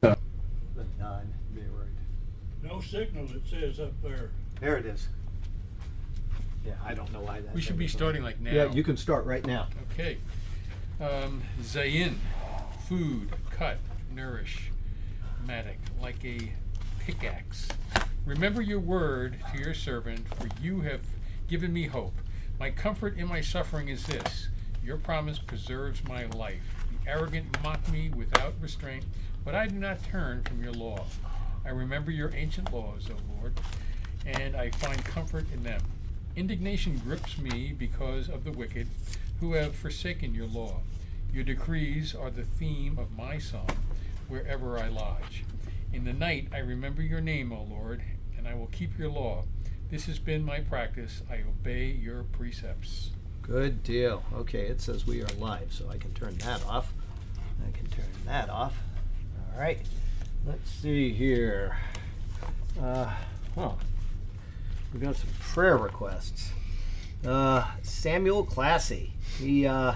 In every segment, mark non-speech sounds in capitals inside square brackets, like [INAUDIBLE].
The non-mirrored. No signal, it says up there. There it is. Yeah, I don't know why that. We should be starting like now. Yeah, you can start right now. Okay. Um, Zayin, food, cut, nourish, matic, like a pickaxe. Remember your word to your servant, for you have given me hope. My comfort in my suffering is this your promise preserves my life. The arrogant mock me without restraint, but I do not turn from your law. I remember your ancient laws, O Lord, and I find comfort in them. Indignation grips me because of the wicked who have forsaken your law. Your decrees are the theme of my song wherever I lodge. In the night I remember your name, O Lord, and I will keep your law. This has been my practice. I obey your precepts. Good deal. Okay, it says we are live, so I can turn that off. I can turn that off. All right. Let's see here. Uh, oh, we got some prayer requests. Uh, Samuel Classy. He uh,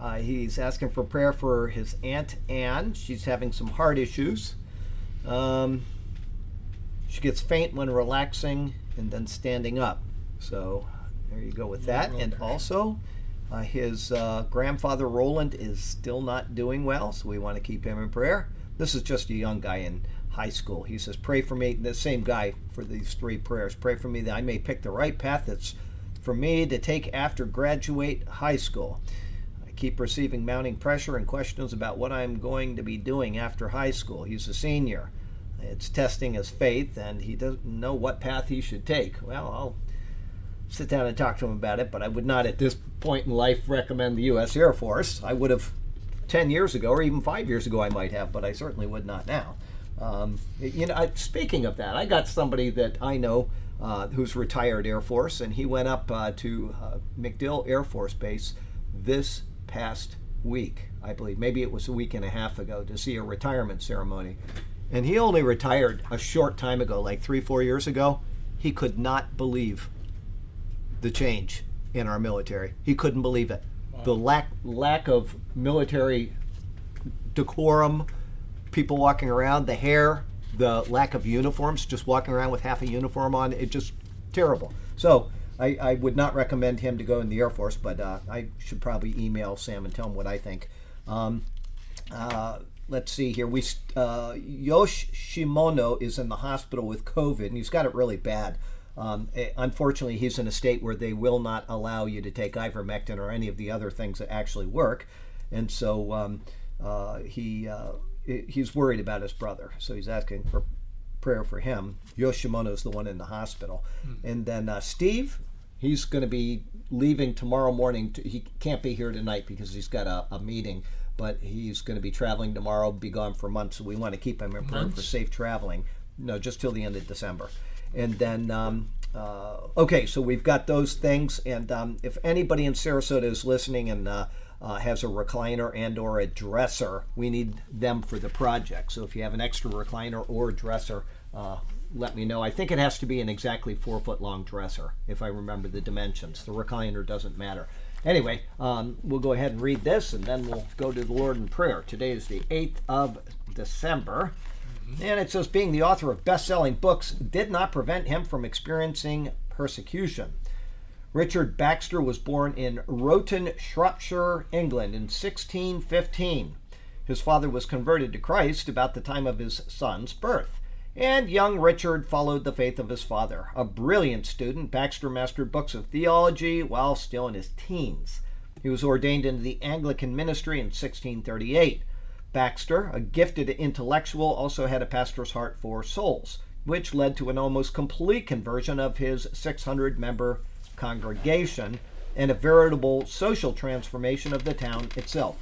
uh, he's asking for prayer for his aunt Anne. She's having some heart issues. Um, she gets faint when relaxing and then standing up. So there you go with that. And also, uh, his uh, grandfather Roland is still not doing well, so we want to keep him in prayer. This is just a young guy in high school. He says, Pray for me, the same guy for these three prayers. Pray for me that I may pick the right path that's for me to take after graduate high school. I keep receiving mounting pressure and questions about what I'm going to be doing after high school. He's a senior. It's testing his faith, and he doesn't know what path he should take. Well, I'll sit down and talk to him about it, but I would not at this point in life recommend the U.S. Air Force. I would have 10 years ago, or even five years ago, I might have, but I certainly would not now. Um, you know, I, speaking of that, I got somebody that I know uh, who's retired Air Force, and he went up uh, to uh, MacDill Air Force Base this past week, I believe. Maybe it was a week and a half ago to see a retirement ceremony. And he only retired a short time ago, like three, four years ago. He could not believe the change in our military. He couldn't believe it. The lack lack of military decorum, people walking around, the hair, the lack of uniforms, just walking around with half a uniform on, it just terrible. So I, I would not recommend him to go in the Air Force, but uh, I should probably email Sam and tell him what I think. Um, uh, let's see here. We uh, Yosh Shimono is in the hospital with COVID, and he's got it really bad. Um, eh, unfortunately, he's in a state where they will not allow you to take ivermectin or any of the other things that actually work, and so um, uh, he uh, he's worried about his brother. So he's asking for prayer for him. Yoshimono is the one in the hospital, and then uh, Steve, he's going to be leaving tomorrow morning. To, he can't be here tonight because he's got a, a meeting. But he's going to be traveling tomorrow, be gone for months. So we want to keep him in prayer for safe traveling. No, just till the end of December. And then, um, uh, okay, so we've got those things. And um, if anybody in Sarasota is listening and uh, has a recliner and or a dresser, we need them for the project. So if you have an extra recliner or dresser, uh, let me know. I think it has to be an exactly four foot long dresser, if I remember the dimensions. The recliner doesn't matter. Anyway, um, we'll go ahead and read this, and then we'll go to the Lord in prayer. Today is the 8th of December. And it says, being the author of best selling books did not prevent him from experiencing persecution. Richard Baxter was born in Rowton, Shropshire, England in 1615. His father was converted to Christ about the time of his son's birth, and young Richard followed the faith of his father. A brilliant student, Baxter mastered books of theology while still in his teens. He was ordained into the Anglican ministry in 1638. Baxter, a gifted intellectual, also had a pastor's heart for souls, which led to an almost complete conversion of his 600 member congregation and a veritable social transformation of the town itself.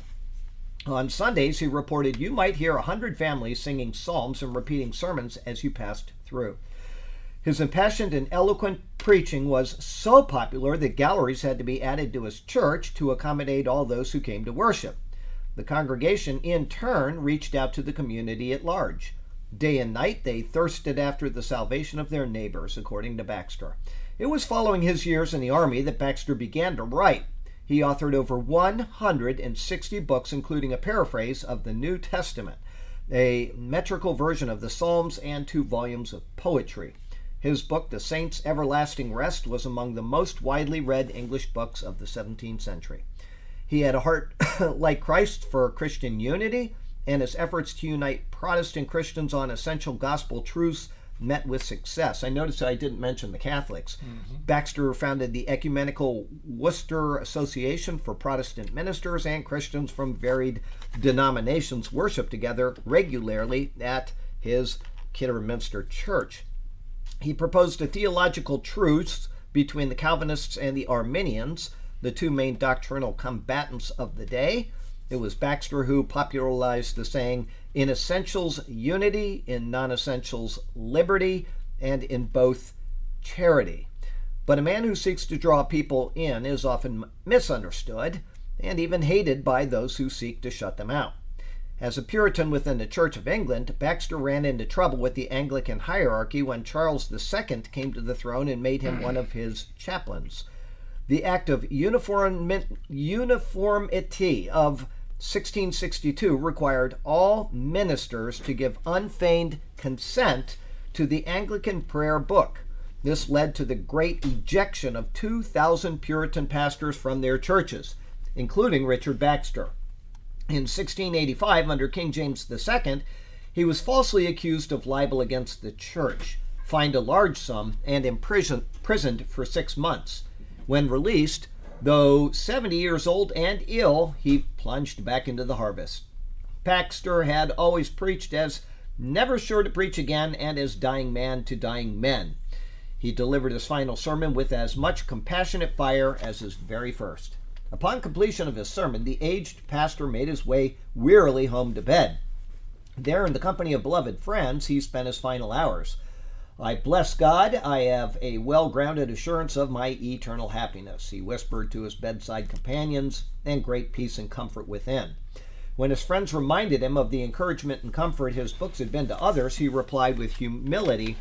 On Sundays, he reported, You might hear a hundred families singing psalms and repeating sermons as you passed through. His impassioned and eloquent preaching was so popular that galleries had to be added to his church to accommodate all those who came to worship. The congregation, in turn, reached out to the community at large. Day and night, they thirsted after the salvation of their neighbors, according to Baxter. It was following his years in the Army that Baxter began to write. He authored over 160 books, including a paraphrase of the New Testament. a metrical version of the Psalms, and two volumes of poetry. His book, The Saints' Everlasting Rest, was among the most widely read English books of the 17th century. He had a heart [COUGHS] like Christ for Christian unity, and his efforts to unite Protestant Christians on essential gospel truths met with success. I noticed I didn't mention the Catholics. Mm-hmm. Baxter founded the Ecumenical Worcester Association for Protestant ministers and Christians from varied denominations worship together regularly at his Kidderminster Church. He proposed a theological truce between the Calvinists and the Arminians, the two main doctrinal combatants of the day. It was Baxter who popularized the saying, in essentials, unity, in non essentials, liberty, and in both, charity. But a man who seeks to draw people in is often misunderstood and even hated by those who seek to shut them out. As a Puritan within the Church of England, Baxter ran into trouble with the Anglican hierarchy when Charles II came to the throne and made him one of his chaplains. The Act of Uniform, Uniformity of 1662 required all ministers to give unfeigned consent to the Anglican prayer book. This led to the great ejection of 2,000 Puritan pastors from their churches, including Richard Baxter. In 1685, under King James II, he was falsely accused of libel against the church, fined a large sum, and imprisoned for six months. When released, though 70 years old and ill, he plunged back into the harvest. Baxter had always preached as never sure to preach again and as dying man to dying men. He delivered his final sermon with as much compassionate fire as his very first. Upon completion of his sermon, the aged pastor made his way wearily home to bed. There, in the company of beloved friends, he spent his final hours. I bless God, I have a well grounded assurance of my eternal happiness, he whispered to his bedside companions, and great peace and comfort within. When his friends reminded him of the encouragement and comfort his books had been to others, he replied with humility,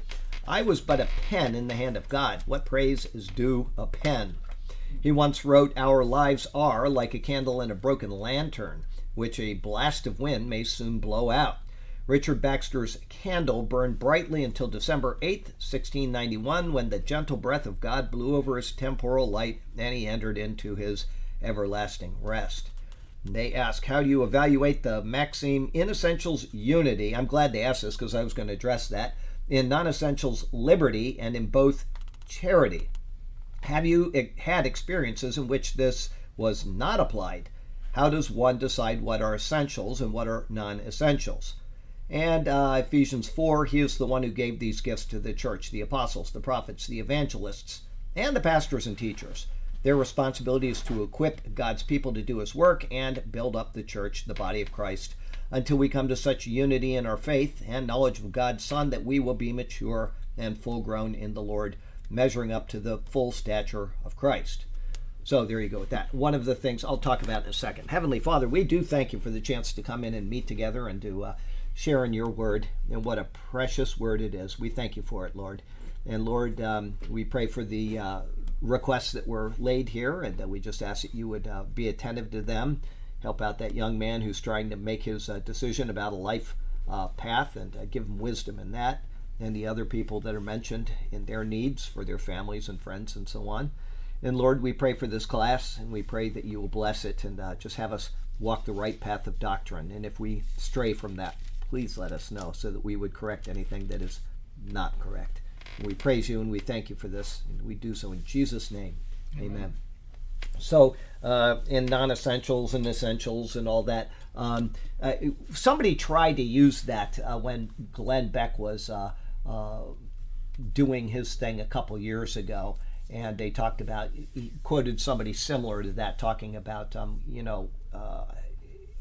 I was but a pen in the hand of God. What praise is due a pen? He once wrote, Our lives are like a candle in a broken lantern, which a blast of wind may soon blow out. Richard Baxter's candle burned brightly until December 8, 1691, when the gentle breath of God blew over his temporal light and he entered into his everlasting rest. They ask, How do you evaluate the maxim in essentials unity? I'm glad they asked this because I was going to address that. In non essentials liberty and in both charity. Have you had experiences in which this was not applied? How does one decide what are essentials and what are non essentials? And uh, Ephesians 4, he is the one who gave these gifts to the church the apostles, the prophets, the evangelists, and the pastors and teachers. Their responsibility is to equip God's people to do his work and build up the church, the body of Christ, until we come to such unity in our faith and knowledge of God's Son that we will be mature and full grown in the Lord measuring up to the full stature of Christ. So there you go with that. One of the things I'll talk about in a second. Heavenly Father, we do thank you for the chance to come in and meet together and to uh, share in your word. And what a precious word it is. We thank you for it, Lord. And Lord, um, we pray for the uh, requests that were laid here, and that we just ask that you would uh, be attentive to them, help out that young man who's trying to make his uh, decision about a life uh, path, and uh, give him wisdom in that and the other people that are mentioned in their needs for their families and friends and so on. And Lord, we pray for this class and we pray that you will bless it and uh, just have us walk the right path of doctrine. And if we stray from that, please let us know so that we would correct anything that is not correct. We praise you and we thank you for this. And we do so in Jesus' name. Amen. Amen. So, uh, in non essentials and essentials and all that, um, uh, somebody tried to use that uh, when Glenn Beck was uh, uh, doing his thing a couple years ago, and they talked about he quoted somebody similar to that talking about um, you know uh,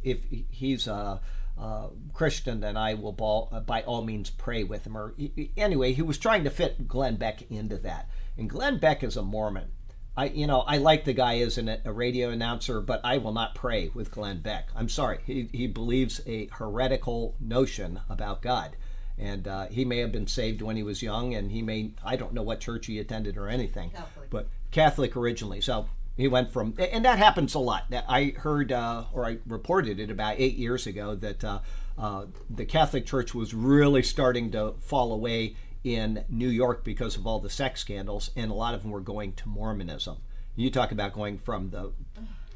if he's a, a, Christian, then I will ball, uh, by all means pray with him. Or anyway, he was trying to fit Glenn Beck into that, and Glenn Beck is a Mormon. I, you know, I like the guy as an, a radio announcer, but I will not pray with Glenn Beck. I'm sorry. He, he believes a heretical notion about God and uh, he may have been saved when he was young and he may i don't know what church he attended or anything catholic. but catholic originally so he went from and that happens a lot i heard uh, or i reported it about eight years ago that uh, uh, the Catholic Church was really starting to fall away in New York because of all the sex scandals, and a lot of them were going to Mormonism. You talk about going from the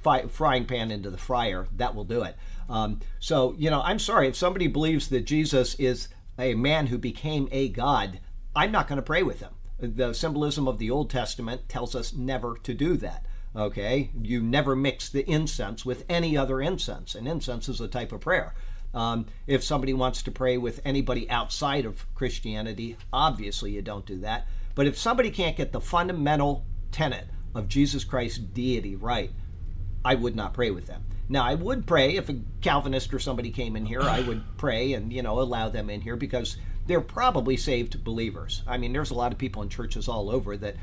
fi- frying pan into the fryer, that will do it. Um, so, you know, I'm sorry, if somebody believes that Jesus is a man who became a God, I'm not going to pray with him. The symbolism of the Old Testament tells us never to do that. Okay? You never mix the incense with any other incense, and incense is a type of prayer. Um, if somebody wants to pray with anybody outside of Christianity, obviously you don't do that. But if somebody can't get the fundamental tenet of Jesus Christ's deity right, I would not pray with them. Now, I would pray if a Calvinist or somebody came in here, I would pray and, you know, allow them in here because they're probably saved believers. I mean, there's a lot of people in churches all over that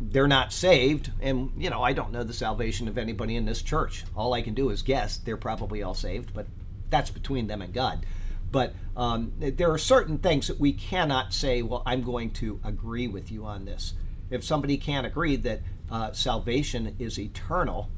they're not saved and you know i don't know the salvation of anybody in this church. All i can do is guess. They're probably all saved but that's between them and god. But um, there are certain things that we cannot say well i'm going to agree with you on this. If somebody can't agree that uh, salvation is eternal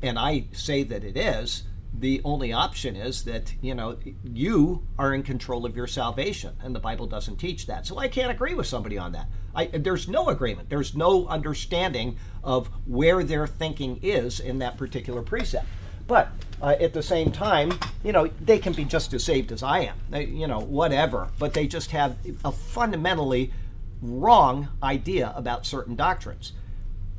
and i say that it is the only option is that you know you are in control of your salvation and the bible doesn't teach that. So i can't agree with somebody on that. I, there's no agreement. There's no understanding of where their thinking is in that particular precept. But uh, at the same time you know they can be just as saved as i am. They, you know whatever. But they just have a fundamentally wrong idea about certain doctrines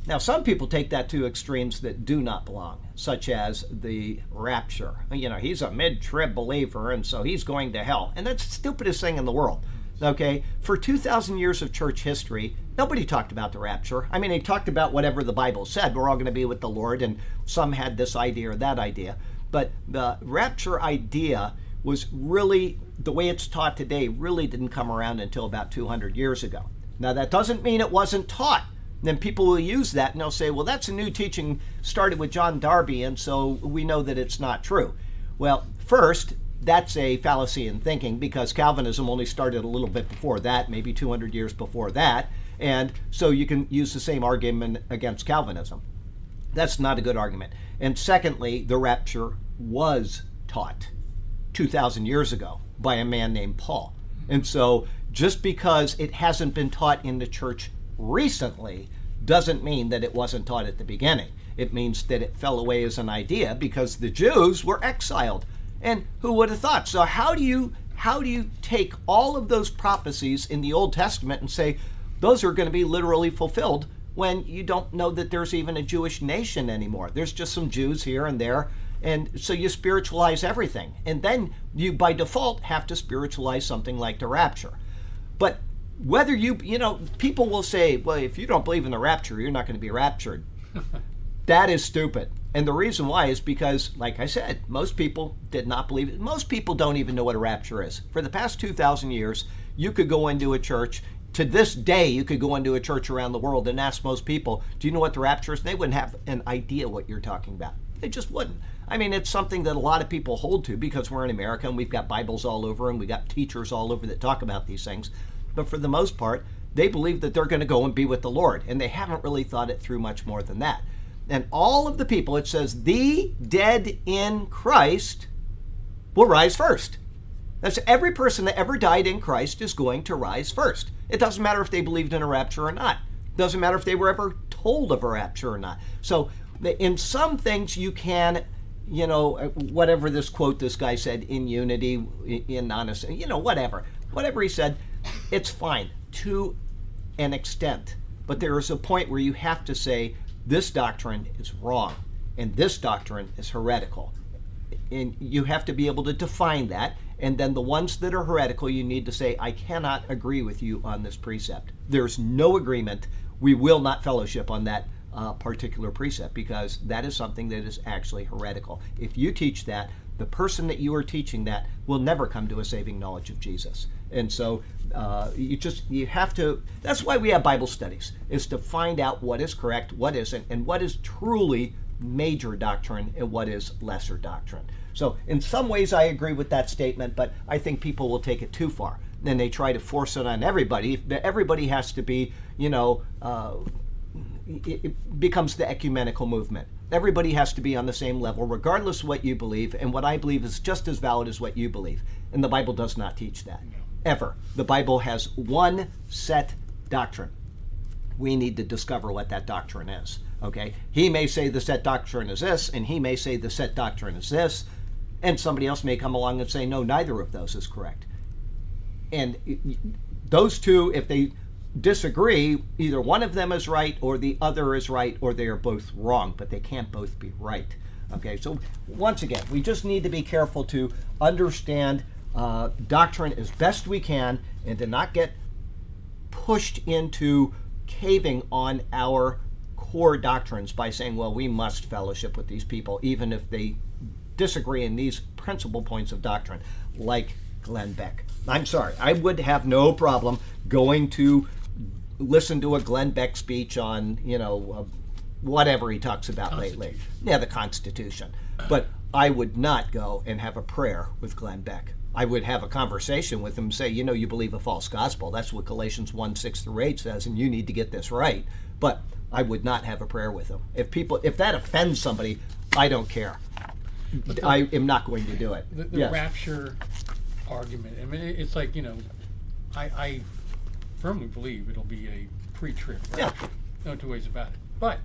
now, some people take that to extremes that do not belong, such as the rapture. You know, he's a mid trib believer, and so he's going to hell. And that's the stupidest thing in the world. Okay? For 2,000 years of church history, nobody talked about the rapture. I mean, they talked about whatever the Bible said. We're all going to be with the Lord, and some had this idea or that idea. But the rapture idea was really, the way it's taught today, really didn't come around until about 200 years ago. Now, that doesn't mean it wasn't taught then people will use that and they'll say, well, that's a new teaching started with John Darby, and so we know that it's not true. Well, first, that's a fallacy in thinking because Calvinism only started a little bit before that, maybe 200 years before that, and so you can use the same argument against Calvinism. That's not a good argument. And secondly, the rapture was taught 2,000 years ago by a man named Paul. And so just because it hasn't been taught in the church recently doesn't mean that it wasn't taught at the beginning. It means that it fell away as an idea because the Jews were exiled. And who would have thought? So how do you how do you take all of those prophecies in the Old Testament and say those are going to be literally fulfilled when you don't know that there's even a Jewish nation anymore? There's just some Jews here and there. And so you spiritualize everything. And then you by default have to spiritualize something like the rapture. But whether you you know people will say well if you don't believe in the rapture you're not going to be raptured. [LAUGHS] That is stupid. And the reason why is because like i said most people did not believe it most people don't even know what a rapture is. For the past 2000 years you could go into a church to this day you could go into a church around the world and ask most people do you know what the rapture is? They wouldn't have an idea what you're talking about. They just wouldn't. I mean, it's something that a lot of people hold to because we're in America and we've got Bibles all over and we've got teachers all over that talk about these things but for the most part, they believe that they're going to go and be with the Lord, and they haven't really thought it through much more than that. And all of the people, it says, the dead in Christ will rise first. That's every person that ever died in Christ is going to rise first. It doesn't matter if they believed in a rapture or not. It doesn't matter if they were ever told of a rapture or not. So, in some things, you can, you know, uh, whatever this quote this guy said, in unity, in honesty, you know, whatever. Whatever he said, it's fine to an extent. But there is a point where you have to say, this doctrine is wrong and this doctrine is heretical. And you have to be able to define that. And then the ones that are heretical, you need to say, I cannot agree with you on this precept. There's no agreement. We will not fellowship on that uh, particular precept because that is something that is actually heretical. If you teach that, the person that you are teaching that will never come to a saving knowledge of Jesus. And so uh, you just you have to. That's why we have Bible studies is to find out what is correct, what isn't, and what is truly major doctrine and what is lesser doctrine. So in some ways, I agree with that statement, but I think people will take it too far. Then they try to force it on everybody. Everybody has to be, you know. Uh, it becomes the ecumenical movement. Everybody has to be on the same level, regardless of what you believe. And what I believe is just as valid as what you believe. And the Bible does not teach that. Ever. The Bible has one set doctrine. We need to discover what that doctrine is. Okay? He may say the set doctrine is this, and he may say the set doctrine is this, and somebody else may come along and say, no, neither of those is correct. And those two, if they disagree, either one of them is right or the other is right or they are both wrong, but they can't both be right. Okay, so once again, we just need to be careful to understand uh, doctrine as best we can and to not get pushed into caving on our core doctrines by saying, well, we must fellowship with these people, even if they disagree in these principal points of doctrine, like Glenn Beck. I'm sorry, I would have no problem going to listen to a Glenn Beck speech on, you know, uh, whatever he talks about lately. Yeah, the Constitution. But I would not go and have a prayer with Glenn Beck. I would have a conversation with him, say, you know, you believe a false gospel. That's what Galatians 1 6 through 8 says, and you need to get this right. But I would not have a prayer with him. If people, if that offends somebody, I don't care. The, I am not going to do it. The, the yes. rapture argument. I mean, it's like you know, I, I firmly believe it'll be a pre-trib. Yeah. No two ways about it. But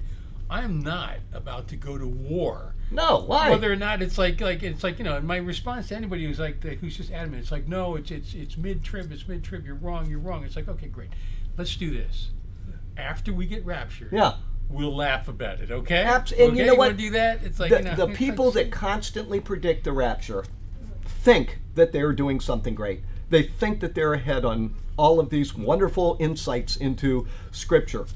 I'm not about to go to war. No, why? Whether or not it's like like it's like you know, my response to anybody who's like who's just adamant, it's like no, it's it's it's mid trib, it's mid trib. You're wrong, you're wrong. It's like okay, great, let's do this. After we get raptured, yeah, we'll laugh about it. Okay, Abs- and okay? you know what? do that. It's like the, you know, the people that constantly predict the rapture think that they're doing something great. They think that they're ahead on all of these wonderful insights into Scripture.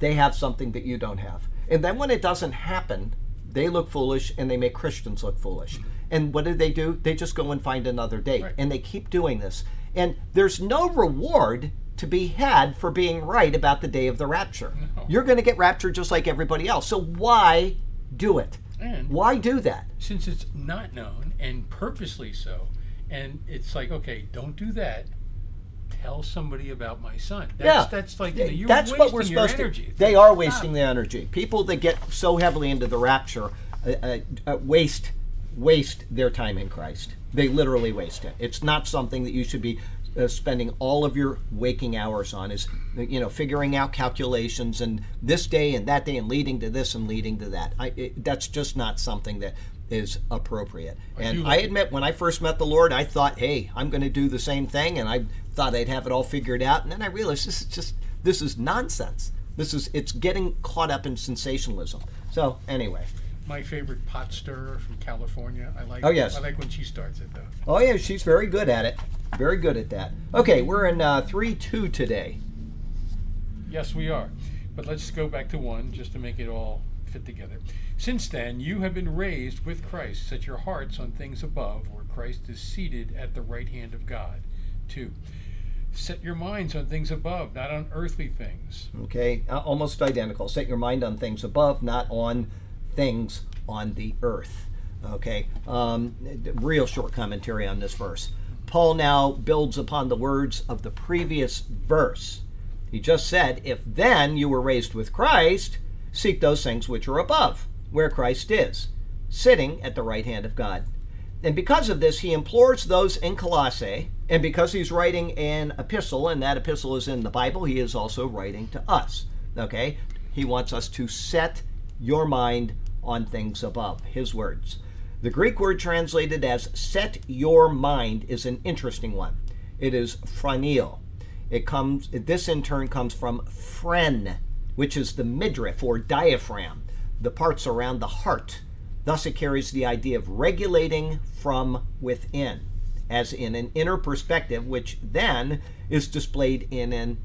They have something that you don't have. And then when it doesn't happen, they look foolish and they make Christians look foolish. Mm-hmm. And what do they do? They just go and find another date. Right. And they keep doing this. And there's no reward to be had for being right about the day of the rapture. No. You're going to get raptured just like everybody else. So why do it? And why do that? Since it's not known and purposely so, and it's like, okay, don't do that tell somebody about my son. That's, yeah, that's like you know, you're that's what we're supposed to. They are wasting their energy. People that get so heavily into the rapture uh, uh, uh, waste waste their time in Christ. They literally waste it. It's not something that you should be uh, spending all of your waking hours on. Is you know figuring out calculations and this day and that day and leading to this and leading to that. I, it, that's just not something that is appropriate. And I, I admit, when I first met the Lord, I thought, hey, I'm going to do the same thing, and I thought I'd have it all figured out. And then I realized this is just this is nonsense. This is it's getting caught up in sensationalism. So anyway. My favorite pot stirrer from California. I like. Oh yes. I like when she starts it though. Oh yeah, she's very good at it. Very good at that. Okay, we're in uh, three two today. Yes, we are. But let's go back to one just to make it all fit together. Since then, you have been raised with Christ. Set your hearts on things above, where Christ is seated at the right hand of God. 2. Set your minds on things above, not on earthly things. Okay, uh, almost identical. Set your mind on things above, not on things on the earth. Okay, um, real short commentary on this verse. Paul now builds upon the words of the previous verse. He just said, If then you were raised with Christ, seek those things which are above, where Christ is, sitting at the right hand of God. And because of this, he implores those in Colossae, and because he's writing an epistle, and that epistle is in the Bible, he is also writing to us. Okay? He wants us to set your mind on things above, his words. The Greek word translated as set your mind is an interesting one. It is phroneo. It comes this in turn comes from phren, which is the midriff or diaphragm, the parts around the heart. Thus, it carries the idea of regulating from within, as in an inner perspective, which then is displayed in an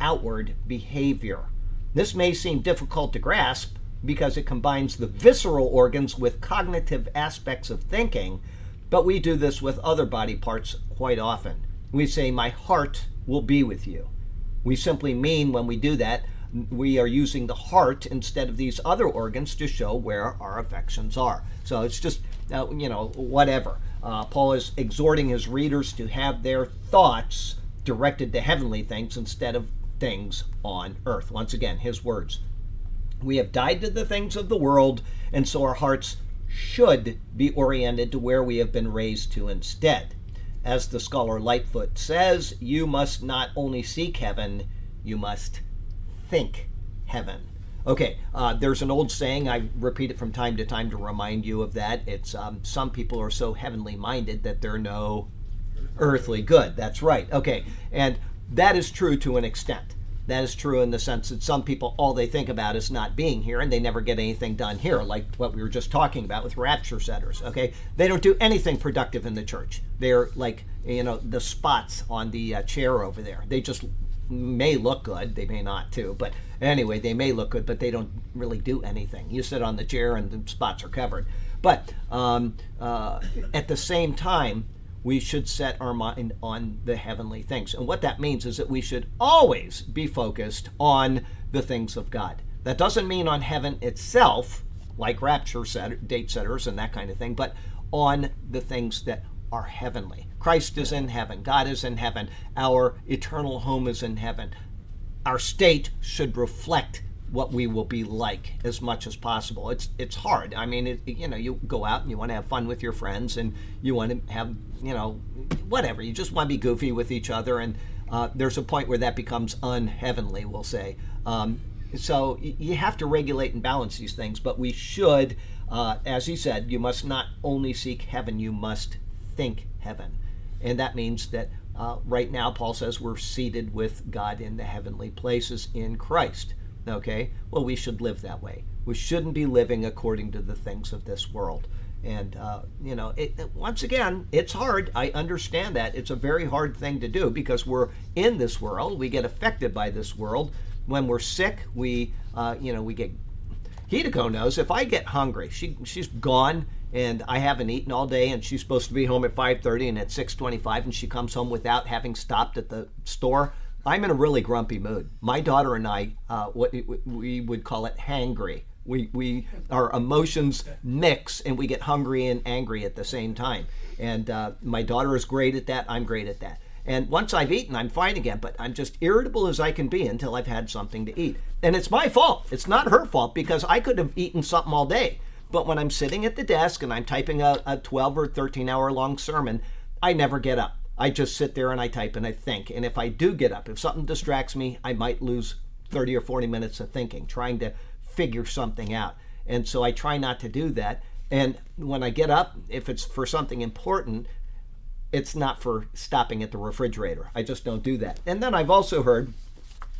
outward behavior. This may seem difficult to grasp because it combines the visceral organs with cognitive aspects of thinking, but we do this with other body parts quite often. We say, My heart will be with you. We simply mean when we do that we are using the heart instead of these other organs to show where our affections are. So it's just, uh, you know, whatever. Uh, Paul is exhorting his readers to have their thoughts directed to heavenly things instead of things on earth. Once again, his words. We have died to the things of the world, and so our hearts should be oriented to where we have been raised to instead. As the scholar Lightfoot says, you must not only seek heaven, you must think heaven. Okay, uh, there's an old saying, I repeat it from time to time to remind you of that. It's um, some people are so heavenly minded that they're no earthly good. That's right. Okay, and that is true to an extent. That is true in the sense that some people, all they think about is not being here and they never get anything done here, like what we were just talking about with rapture setters. Okay? They don't do anything productive in the church. They're like, you know, the spots on the uh, chair over there. They just may look good. They may not, too. But anyway, they may look good, but they don't really do anything. You sit on the chair and the spots are covered. But um, uh, at the same time, we should set our mind on the heavenly things. And what that means is that we should always be focused on the things of God. That doesn't mean on heaven itself, like rapture set, date setters and that kind of thing, but on the things that are heavenly. Christ is in heaven, God is in heaven, our eternal home is in heaven. Our state should reflect what we will be like as much as possible. It's it's hard. I mean, it, you know, you go out and you want to have fun with your friends, and you want to have you know whatever. You just want to be goofy with each other, and uh, there's a point where that becomes unheavenly. We'll say. Um, so you have to regulate and balance these things, but we should, uh, as he said, you must not only seek heaven, you must think heaven, and that means that uh, right now, Paul says we're seated with God in the heavenly places in Christ. Okay? Well, we should live that way. We shouldn't be living according to the things of this world. And, uh, you know, it, once again, it's hard. I understand that. It's a very hard thing to do because we're in this world. We get affected by this world. When we're sick, we, uh, you know, we get. Hideko knows if I get hungry, she, she's gone and I haven't eaten all day and she's supposed to be home at 5.30 and at 6.25 and she comes home without having stopped at the store I'm in a really grumpy mood. My daughter and I, uh, what we would call it hangry. We, we our emotions mix and we get hungry and angry at the same time. And uh, my daughter is great at that. I'm great at that. And once I've eaten, I'm fine again. But I'm just irritable as I can be until I've had something to eat. And it's my fault. It's not her fault because I could have eaten something all day. But when I'm sitting at the desk and I'm typing a, a 12 or 13 hour long sermon, I never get up. I just sit there and I type and I think. And if I do get up, if something distracts me, I might lose 30 or 40 minutes of thinking, trying to figure something out. And so I try not to do that. And when I get up, if it's for something important, it's not for stopping at the refrigerator. I just don't do that. And then I've also heard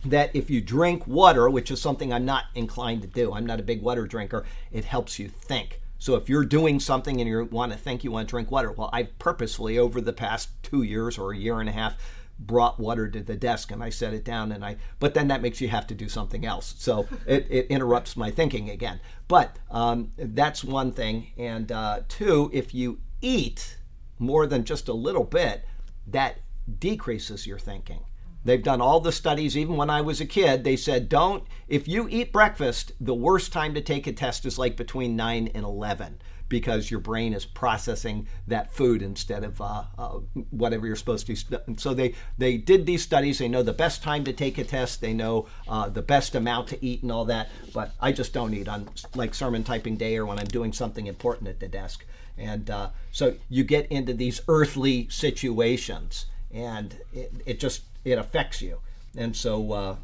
that if you drink water, which is something I'm not inclined to do, I'm not a big water drinker, it helps you think. So if you're doing something and you want to think you want to drink water, well, I've purposefully over the past two years or a year and a half brought water to the desk and I set it down and I but then that makes you have to do something else. So it, it interrupts my thinking again. But um, that's one thing. And uh, two if you eat more than just a little bit that decreases your thinking They've done all the studies, even when I was a kid. They said, don't, if you eat breakfast, the worst time to take a test is like between 9 and 11 because your brain is processing that food instead of uh, uh, whatever you're supposed to. So they, they did these studies. They know the best time to take a test. They know uh, the best amount to eat and all that. But I just don't eat on like sermon typing day or when I'm doing something important at the desk. And uh, so you get into these earthly situations and it, it just it affects you. And so uh,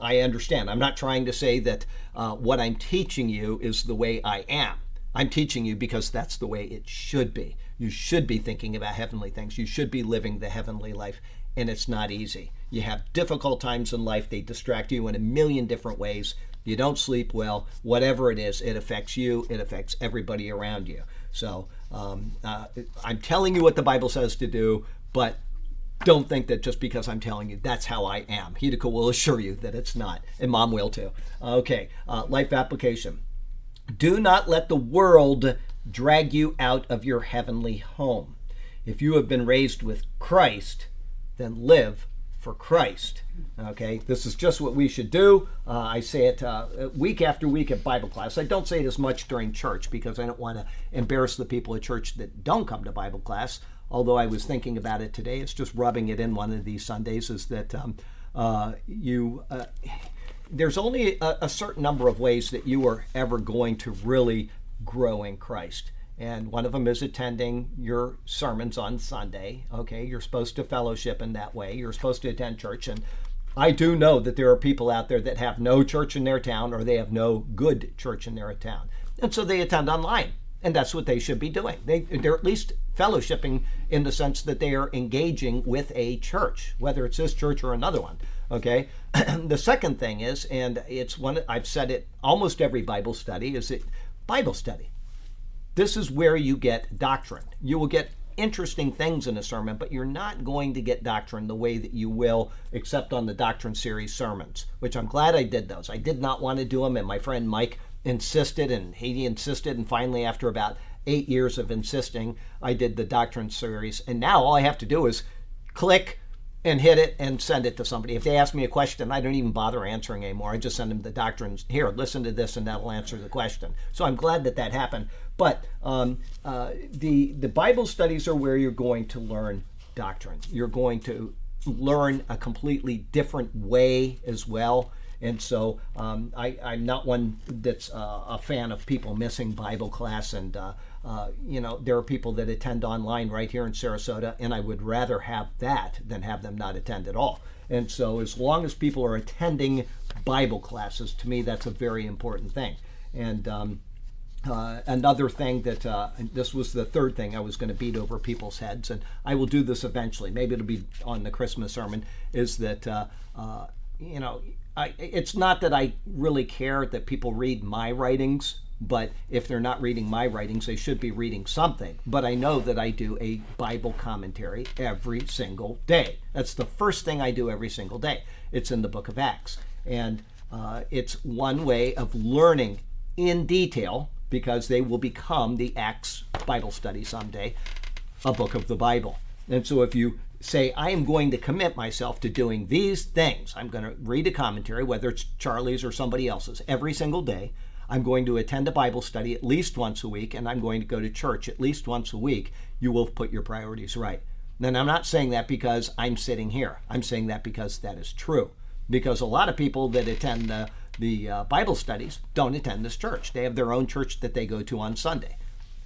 I understand. I'm not trying to say that uh, what I'm teaching you is the way I am. I'm teaching you because that's the way it should be. You should be thinking about heavenly things. You should be living the heavenly life, and it's not easy. You have difficult times in life, they distract you in a million different ways. You don't sleep well, whatever it is, it affects you, it affects everybody around you. So um, uh, I'm telling you what the Bible says to do, but don't think that just because I'm telling you that's how I am. Hideko will assure you that it's not, and mom will too. Okay, uh, life application. Do not let the world drag you out of your heavenly home. If you have been raised with Christ, then live for Christ. Okay, this is just what we should do. Uh, I say it uh, week after week at Bible class. I don't say it as much during church because I don't want to embarrass the people at church that don't come to Bible class although I was thinking about it today, it's just rubbing it in one of these Sundays, is that um, uh, you, uh, there's only a, a certain number of ways that you are ever going to really grow in Christ. And one of them is attending your sermons on Sunday. Okay, you're supposed to fellowship in that way. You're supposed to attend church. And I do know that there are people out there that have no church in their town or they have no good church in their town. And so they attend online. And that's what they should be doing. They, they're at least fellowshipping in the sense that they are engaging with a church, whether it's this church or another one. Okay. [CLEARS THROAT] the second thing is, and it's one I've said it almost every Bible study, is it Bible study. This is where you get doctrine. You will get interesting things in a sermon, but you're not going to get doctrine the way that you will, except on the doctrine series sermons, which I'm glad I did those. I did not want to do them, and my friend Mike insisted, and he insisted, and finally, after about eight years of insisting, I did the doctrine series. And now all I have to do is click and hit it and send it to somebody. If they ask me a question, I don't even bother answering anymore. I just send them the doctrines. Here, listen to this, and that'll answer the question. So I'm glad that that happened. But um, uh, the the Bible studies are where you're going to learn doctrine. You're going to learn a completely different way as well. And so um, I, am not one that's uh, a fan of people missing Bible class. And, uh, uh, you know, there are people that attend online right here in Sarasota, and I would rather have that than have them not attend at all. And so as long as people are attending Bible classes, to me, that's a very important thing. And, um, uh, another thing that uh, this was the third thing I was going to beat over people's heads, and I will do this eventually. Maybe it'll be on the Christmas sermon. Is that uh, uh you know I, it's not that I really care that people read my writings, but if they're not reading my writings, they should be reading something. But I know that I do a Bible commentary every single day. That's the first thing I do every single day. It's in the book of Acts. And uh, it's one way of learning in detail because they will become the Acts Bible study someday, a book of the Bible. And so if you say, I am going to commit myself to doing these things. I'm going to read a commentary, whether it's Charlie's or somebody else's, every single day. I'm going to attend a Bible study at least once a week, and I'm going to go to church at least once a week. You will put your priorities right. Then I'm not saying that because I'm sitting here. I'm saying that because that is true. Because a lot of people that attend the, the uh, Bible studies don't attend this church. They have their own church that they go to on Sunday.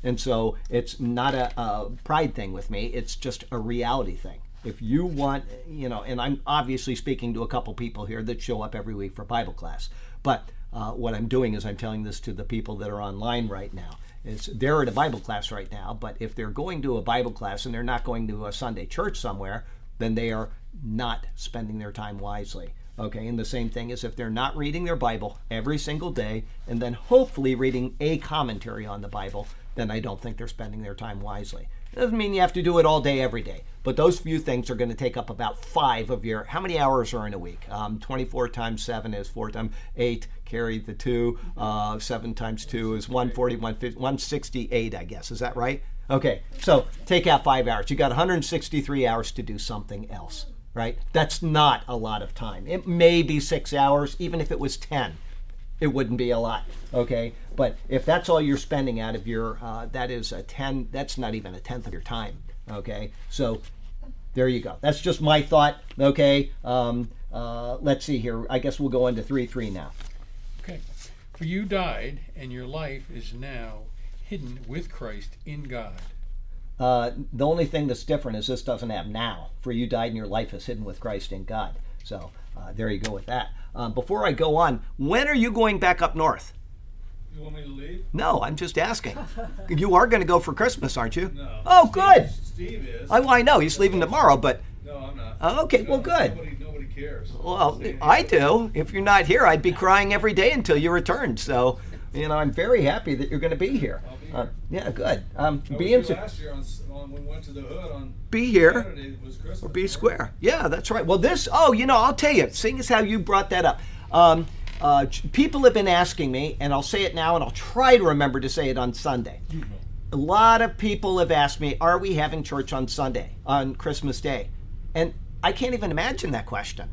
And so it's not a, a pride thing with me, it's just a reality thing. If you want, you know, and I'm obviously speaking to a couple people here that show up every week for Bible class, but uh, what I'm doing is I'm telling this to the people that are online right now. Is they're at a Bible class right now, but if they're going to a Bible class and they're not going to a Sunday church somewhere, then they are not spending their time wisely. Okay, and the same thing is if they're not reading their Bible every single day and then hopefully reading a commentary on the Bible, then I don't think they're spending their time wisely. Doesn't mean you have to do it all day, every day. But those few things are going to take up about five of your. How many hours are in a week? Um, 24 times 7 is 4 times 8. Carry the 2. Uh, 7 times 2 is 140, 168, I guess. Is that right? Okay, so take out five hours. You got 163 hours to do something else, right? That's not a lot of time. It may be six hours, even if it was 10 it wouldn't be a lot. Okay, but if that's all you're spending out of your, uh, that is a ten. That's not even a tenth of your time. Okay, so there you go. That's just my thought. Okay, um, uh, let's see here. I guess we'll go into three three now. Okay, for you died, and your life is now hidden with Christ in God. Uh, the only thing that's different is this doesn't have now. For you died, and your life is hidden with Christ in God. So uh, there you go with that. Um, before I go on, when are you going back up north? You want me to leave? No, I'm just asking. you are going to go for Christmas, aren't you? No. Oh, Steve, good. Steve is. I, well, I know he's leaving tomorrow, but no, I'm not. Oh, okay, well, good. Nobody, nobody cares. well, Steve. I do. If you're not here, I'd be crying every day until you returned. So, you know, I'm very happy that you're going to be here. I'll be Uh, yeah, good. Um, I be here in, last year on, on we went to the hood on be here. Saturday was Christmas. or be square. Yeah, that's right. Well, this, oh, you know, I'll tell you, seeing as how you brought that up, um, uh, people have been asking me, and I'll say it now, and I'll try to remember to say it on Sunday. A lot of people have asked me, are we having church on Sunday, on Christmas Day? And I can't even imagine that question.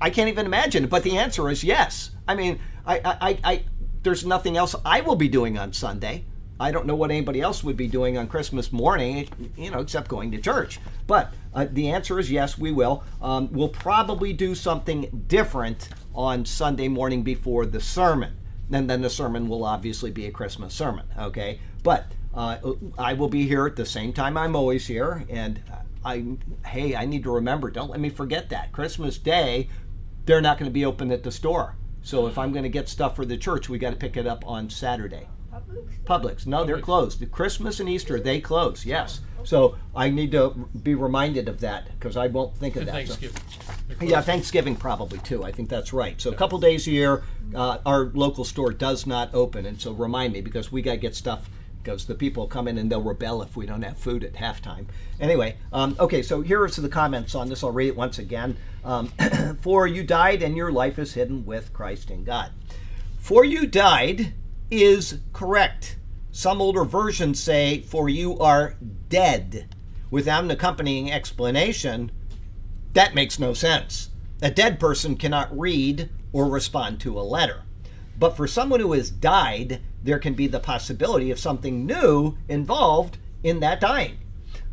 I can't even imagine it, but the answer is yes. I mean, I, I, I, there's nothing else I will be doing on Sunday. I don't know what anybody else would be doing on Christmas morning, you know, except going to church. But Uh, the answer is yes, we will. Um, we'll probably do something different on Sunday morning before the sermon. And then the sermon will obviously be a Christmas sermon, okay? But uh, I will be here at the same time I'm always here. And I, hey, I need to remember, don't let me forget that. Christmas Day, they're not going to be open at the store. So if I'm going to get stuff for the church, we got to pick it up on Saturday. Publix. No, they're closed. Christmas and Easter, they close. Yes. So I need to be reminded of that because I won't think of And that. So- Thanksgiving. They're yeah, closed. Thanksgiving probably too. I think that's right. So a couple days a year, uh, our local store does not open, and so remind me because we got to get stuff because the people come in and they'll rebel if we don't have food at halftime. Anyway, um, okay, so here are the comments on this. I'll read it once again. Um, [COUGHS] For you died, and your life is hidden with Christ in God. For you died is correct. Some older versions say, For you are dead, without an accompanying explanation. That makes no sense. A dead person cannot read or respond to a letter. But for someone who has died, there can be the possibility of something new involved in that dying.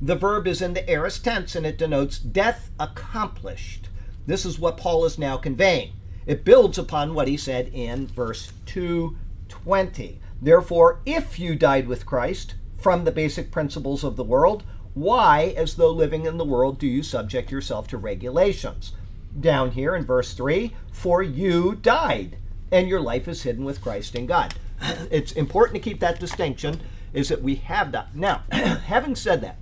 The verb is in the aorist tense and it denotes death accomplished. This is what Paul is now conveying. It builds upon what he said in verse 220. Therefore, if you died with Christ from the basic principles of the world, why, as though living in the world, do you subject yourself to regulations? Down here in verse 3, for you died, and your life is hidden with Christ in God. [CLEARS THROAT] It's important to keep that distinction, is that we have that. Now, [CLEARS THROAT] having said that,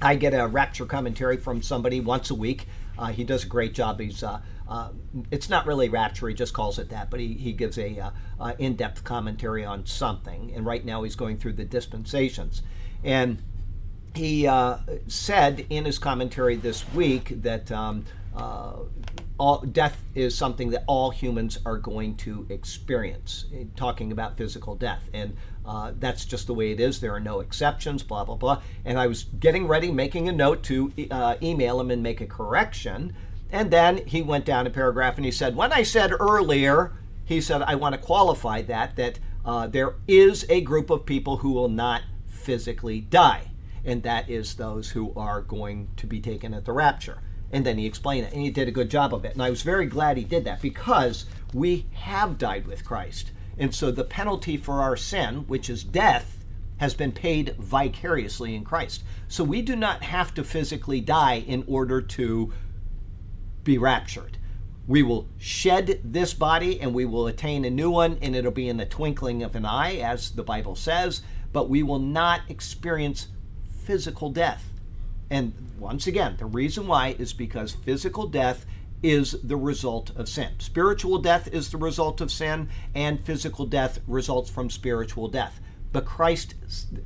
I get a rapture commentary from somebody once a week. Uh, he does a great job. He's uh, uh, it's not really rapture. He just calls it that, but he, he gives a uh, uh, in-depth commentary on something. And right now he's going through the dispensations, and he uh, said in his commentary this week that um, uh, all, death is something that all humans are going to experience, eh, talking about physical death. And uh, that's just the way it is. There are no exceptions, blah, blah, blah. And I was getting ready, making a note to uh, email him and make a correction. And then he went down a paragraph and he said, When I said earlier, he said, I want to qualify that, that uh, there is a group of people who will not physically die and that is those who are going to be taken at the rapture. And then he explained it, and he did a good job of it. And I was very glad he did that because we have died with Christ. And so the penalty for our sin, which is death, has been paid vicariously in Christ. So we do not have to physically die in order to be raptured. We will shed this body and we will attain a new one, and it'll be in the twinkling of an eye, as the Bible says, but we will not experience physical death. And once again, the reason why is because physical death is the result of sin. Spiritual death is the result of sin, and physical death results from spiritual death. But Christ,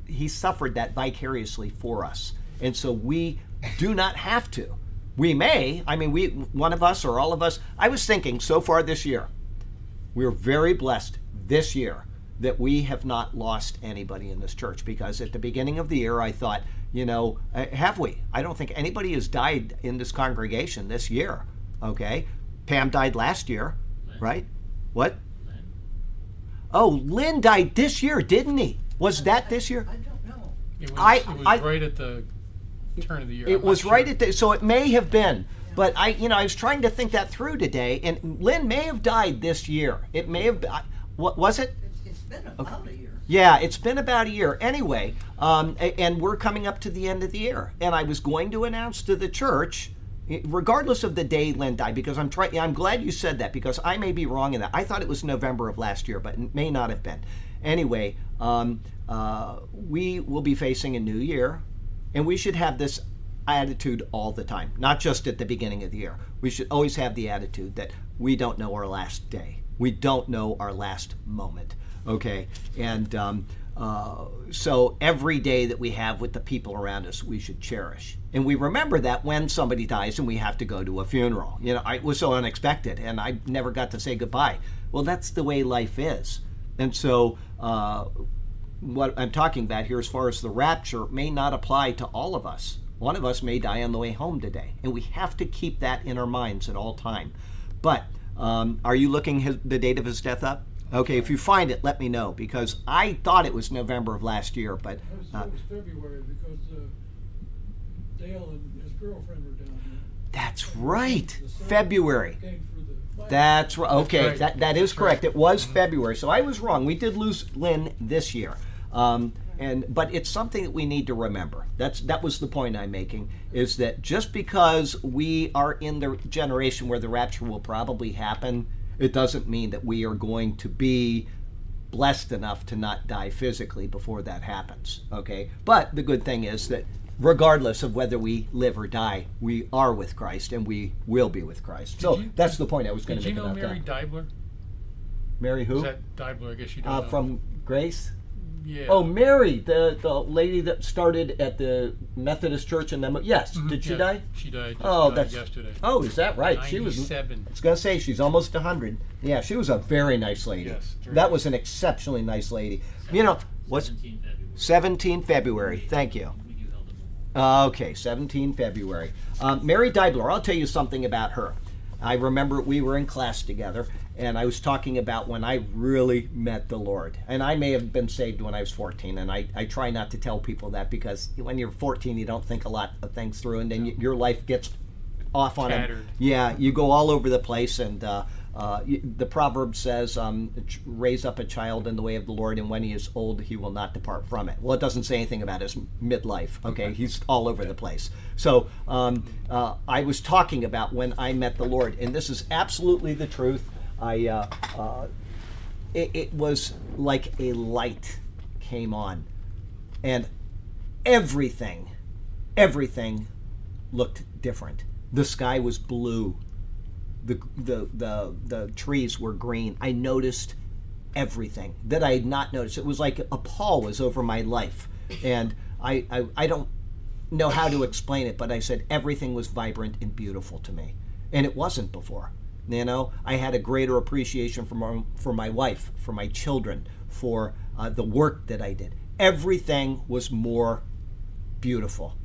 He suffered that vicariously for us. And so we do not have to. We may, I mean, we, one of us or all of us, I was thinking so far this year, we're very blessed this year that we have not lost anybody in this church because at the beginning of the year I thought, you know, uh, have we? I don't think anybody has died in this congregation this year. Okay. Pam died last year, right? What? Oh, Lynn died this year, didn't he? Was that this year? I don't know. It was, I- it was I- right at the turn of the year. It I'm not was right sure. at the, so it may have been. But I, you know, I was trying to think that through today, and Lynn may have died this year. It may have. I- What was it? It's, it's been about a year. Yeah, it's been about a year. Anyway, um, and we're coming up to the end of the year, and I was going to announce to the church, regardless of the day Lynn died, because I'm trying. I'm glad you said that because I may be wrong in that. I thought it was November of last year, but it may not have been. Anyway, um, uh, we will be facing a new year, and we should have this attitude all the time, not just at the beginning of the year. We should always have the attitude that we don't know our last day. We don't know our last moment. Okay, and um, uh, so every day that we have with the people around us, we should cherish. And we remember that when somebody dies and we have to go to a funeral. You know, it was so unexpected, and I never got to say goodbye. Well, that's the way life is. And so, uh, what I'm talking about here, as far as the rapture, may not apply to all of us. One of us may die on the way home today, and we have to keep that in our minds at all time. But um, are you looking his, the date of his death up? Okay, if you find it, let me know because I thought it was November of last year, but It was, uh, it was February because uh, Dale and his girlfriend were down here. That's right. February. came for the Bible. That's right. Okay, right. that that is correct. It was February, so I was wrong. We did lose Lynn this year, um, and but it's something that we need to remember. That's that was the point I'm making. Is that just because we are in the generation where the rapture will probably happen, it doesn't mean that we are going to be blessed enough to not die physically before that happens. Okay, but the good thing is that regardless of whether we live or die, we are with Christ and we will be with Christ. so you- that's the point I was going to Did to you know Mary that. Dibler? Mary who? Is that Dibler? I guess you don't uh, know. from Grace. Yeah. Oh, Mary, the the lady that started at the Methodist Church in them. Yes, did she Mm-hmm. Yeah, die? She died. Oh, died that's yesterday. Oh, is that right? She was. seven. I was gonna say she's almost hundred. Yeah, she was a very nice lady. Yes, very that was an exceptionally nice lady. You know, what's 17 February. 17 February? Thank you. We do held a memorial. Uh, okay, 17 February. Um, Mary Dibler, I'll tell you something about her. I remember we were in class together, and I was talking about when I really met the Lord. And I may have been saved when I was 14, and I, I try not to tell people that because when you're 14, you don't think a lot of things through, and then your life gets off on a. Tattered. Yeah, you go all over the place, and uh, uh, the proverb says, um, "Raise up a child in the way of the Lord, and when he is old, he will not depart from it." Well, it doesn't say anything about his midlife. Okay, he's all over the place. So um, uh, I was talking about when I met the Lord, and this is absolutely the truth. I uh, uh, it, it was like a light came on, and everything, everything looked different. The sky was blue. The, the, the, the trees were green. I noticed everything that I had not noticed. It was like a pall was over my life. And I, I, I don't know how to explain it, but I said everything was vibrant and beautiful to me. And it wasn't before. You know, I had a greater appreciation for my, for my wife, for my children, for uh, the work that I did. Everything was more beautiful.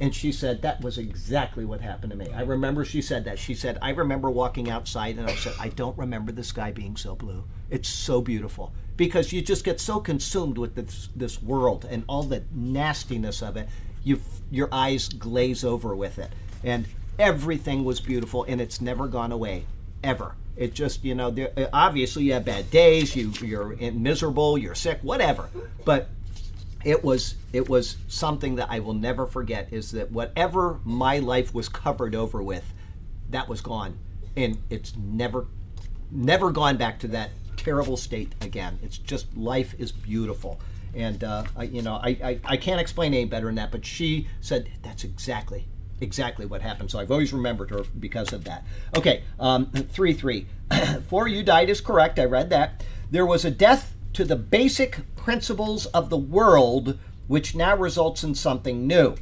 And she said that was exactly what happened to me. I remember she said that. She said, I remember walking outside and I said, I don't remember the sky being so blue. It's so beautiful. Because you just get so consumed with this, this world and all the nastiness of it, you, your eyes glaze over with it. And everything was beautiful and it's never gone away, ever. It just, you know, there, obviously you have bad days, you, you're miserable, you're sick, whatever. But it was it was something that I will never forget is that whatever my life was covered over with that was gone and it's never never gone back to that terrible state again it's just life is beautiful and uh, I, you know I, I, I can't explain any better than that but she said that's exactly exactly what happened so I've always remembered her because of that okay um, 3 3 [CLEARS THROAT] for you died is correct I read that there was a death to the basic principles of the world, which now results in something new.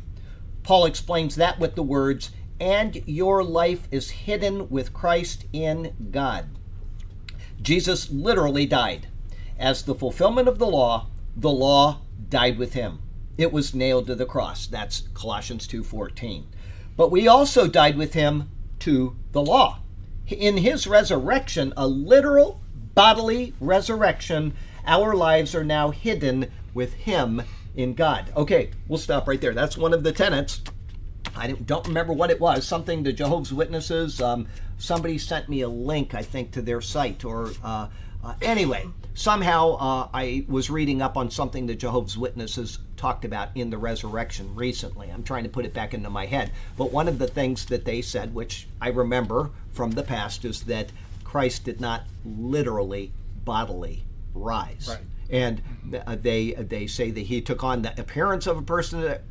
Paul explains that with the words, and your life is hidden with Christ in God. Jesus literally died. As the fulfillment of the law, the law died with him. It was nailed to the cross. That's Colossians 2:14. But we also died with him to the law. In his resurrection, a literal bodily resurrection, our lives are now hidden with him in God. Okay, we'll stop right there. That's one of the tenets. I don't- remember what it was. Something to Jehovah's Witnesses. Um, somebody sent me a link, I think, to their site. Or uh, uh, anyway, somehow uh, I was reading up on something that Jehovah's Witnesses talked about in the resurrection recently. I'm trying to put it back into my head. But one of the things that they said, which I remember from the past, is that Christ did not literally bodily rise. Right. And uh, they they say that he took on the appearance of a person that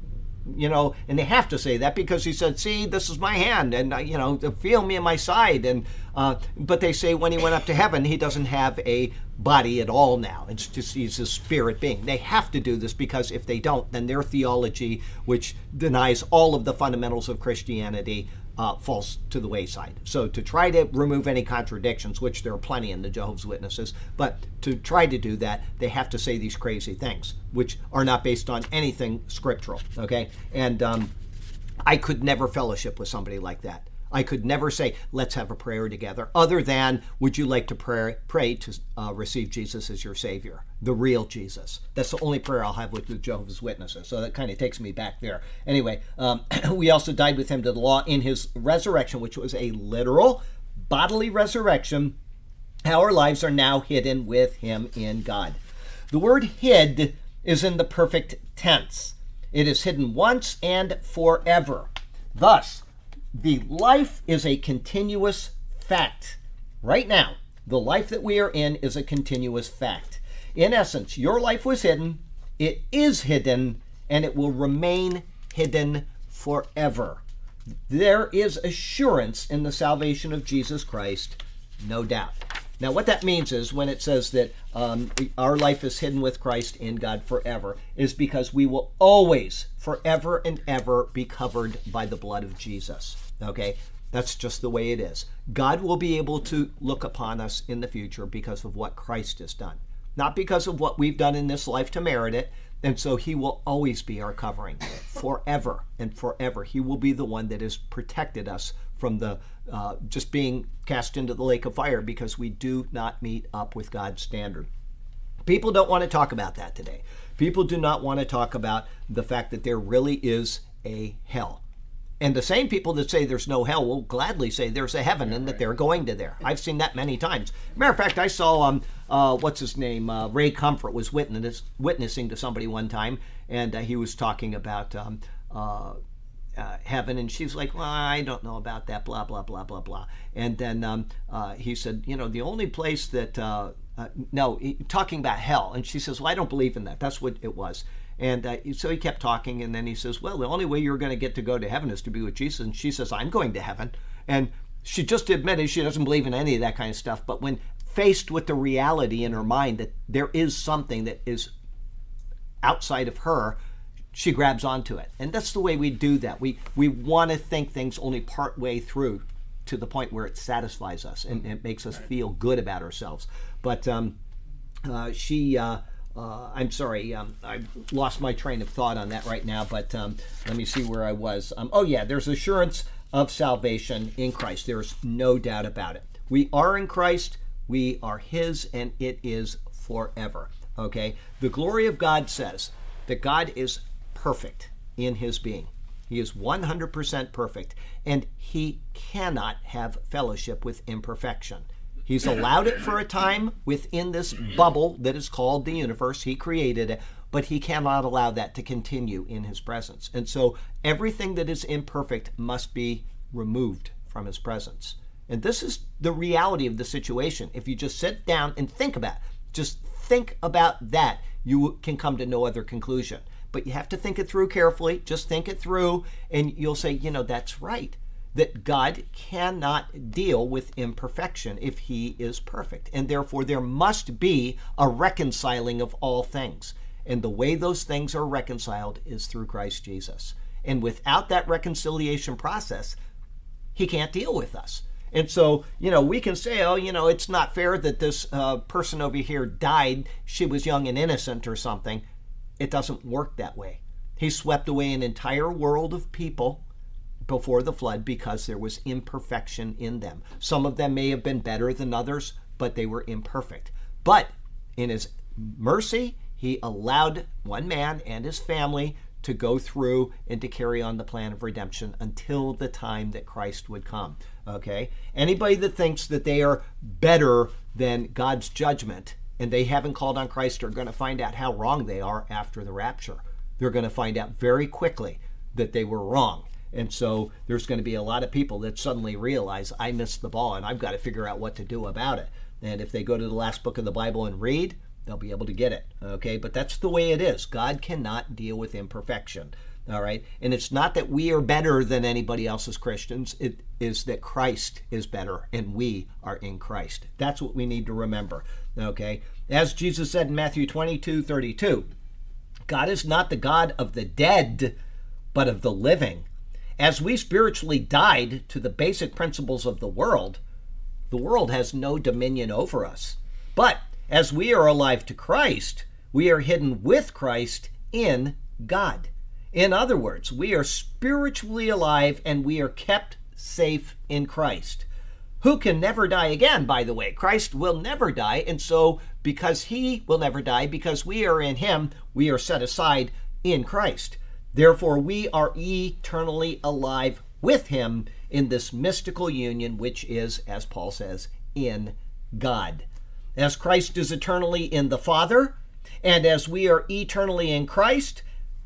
you know, and they have to say that because he said, "See, this is my hand, and uh, you know, feel me in my side." And uh, but they say when he went up to heaven, he doesn't have a body at all now. It's just he's a spirit being. They have to do this because if they don't, then their theology, which denies all of the fundamentals of Christianity, uh, falls to the wayside. So to try to remove any contradictions, which there are plenty in the Jehovah's Witnesses, but to try to do that, they have to say these crazy things, which are not based on anything scriptural. Okay, and um, I could never fellowship with somebody like that. I could never say, let's have a prayer together, other than, would you like to pray, pray to uh, receive Jesus as your Savior, the real Jesus? That's the only prayer I'll have with the Jehovah's Witnesses. So that kind of takes me back there. Anyway, um, [CLEARS THROAT] we also died with him to the law in his resurrection, which was a literal bodily resurrection. Our lives are now hidden with him in God. The word hid is in the perfect tense. It is hidden once and forever. Thus, the life is a continuous fact. Right now, the life that we are in is a continuous fact. In essence, your life was hidden, it is hidden, and it will remain hidden forever. There is assurance in the salvation of Jesus Christ, no doubt. Now, what that means is when it says that um, our life is hidden with Christ in God forever, is because we will always, forever and ever, be covered by the blood of Jesus. Okay? That's just the way it is. God will be able to look upon us in the future because of what Christ has done, not because of what we've done in this life to merit it. And so he will always be our covering [LAUGHS] forever and forever. He will be the one that has protected us from the uh, just being cast into the lake of fire because we do not meet up with God's standard. People don't want to talk about that today. People do not want to talk about the fact that there really is a hell. And the same people that say there's no hell will gladly say there's a heaven and that they're going to there. I've seen that many times. Matter of fact, I saw um, uh, what's his name? Uh, Ray Comfort was witness, witnessing to somebody one time, and uh, he was talking about um, uh, uh, heaven, and she's like, "Well, I don't know about that." Blah blah blah blah blah. And then um, uh, he said, "You know, the only place that no, he, talking about hell," and she says, "Well, I don't believe in that. That's what it was." And uh, so he kept talking, and then he says, Well, the only way you're going to get to go to heaven is to be with Jesus. And she says, I'm going to heaven. And she just admitted she doesn't believe in any of that kind of stuff. But when faced with the reality in her mind that there is something that is outside of her, she grabs onto it. And that's the way we do that. We, we want to think things only part way through to the point where it satisfies us and it makes us feel good about ourselves. But um, uh, she. Uh, uh, I'm sorry, um, I lost my train of thought on that right now, but um, let me see where I was. Um, oh, yeah, there's assurance of salvation in Christ. There's no doubt about it. We are in Christ, we are His, and it is forever. Okay? The glory of God says that God is perfect in His being. He is 100% perfect, and He cannot have fellowship with imperfection. He's allowed it for a time within this bubble that is called the universe. He created it, but he cannot allow that to continue in his presence. And so everything that is imperfect must be removed from his presence. And this is the reality of the situation. If you just sit down and think about it, just think about that, you can come to no other conclusion. But you have to think it through carefully. Just think it through, and you'll say, you know, that's right that God cannot deal with imperfection if he is perfect. And therefore, there must be a reconciling of all things. And the way those things are reconciled is through Christ Jesus. And without that reconciliation process, he can't deal with us. And so, you know, we can say, oh, you know, it's not fair that this uh, person over here died. She was young and innocent or something. It doesn't work that way. He swept away an entire world of people before the flood because there was imperfection in them. Some of them may have been better than others, but they were imperfect. But in his mercy, he allowed one man and his family to go through and to carry on the plan of redemption until the time that Christ would come. Okay? Anybody that thinks that they are better than God's judgment and they haven't called on Christ are going to find out how wrong they are after the rapture. They're going to find out very quickly that they were wrong and so there's going to be a lot of people that suddenly realize I missed the ball and I've got to figure out what to do about it. And if they go to the last book of the Bible and read, they'll be able to get it. Okay, but that's the way it is. God cannot deal with imperfection. All right, and it's not that we are better than anybody else as Christians. It is that Christ is better and we are in Christ. That's what we need to remember. Okay, as Jesus said in Matthew 22 32, God is not the God of the dead, but of the living. As we spiritually died to the basic principles of the world, the world has no dominion over us. But as we are alive to Christ, we are hidden with Christ in God. In other words, we are spiritually alive and we are kept safe in Christ, who can never die again, by the way. Christ will never die. And so, because he will never die, because we are in him, we are set aside in Christ. Therefore, we are eternally alive with him in this mystical union, which is, as Paul says, in God. As Christ is eternally in the Father, and as we are eternally in Christ,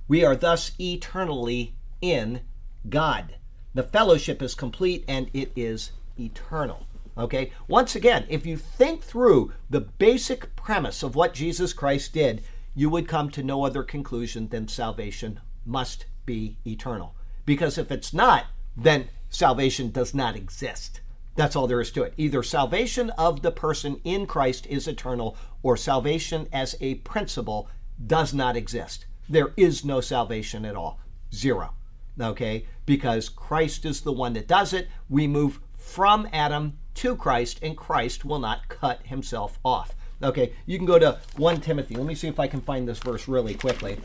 we are thus eternally in God. The fellowship is complete and it is eternal. Okay? Once again, if you think through the basic premise of what Jesus Christ did, you would come to no other conclusion than salvation must be eternal. Because if it's not, then salvation does not exist. That's all there is to it. Either salvation of the person in Christ is eternal, or salvation as a principle does not exist. There is no salvation at all. Zero. Okay? Because Christ is the one that does it. We move from Adam to Christ, and Christ will not cut himself off. Okay, you can go to 1 Timothy. Let me see if I can find this verse really quickly.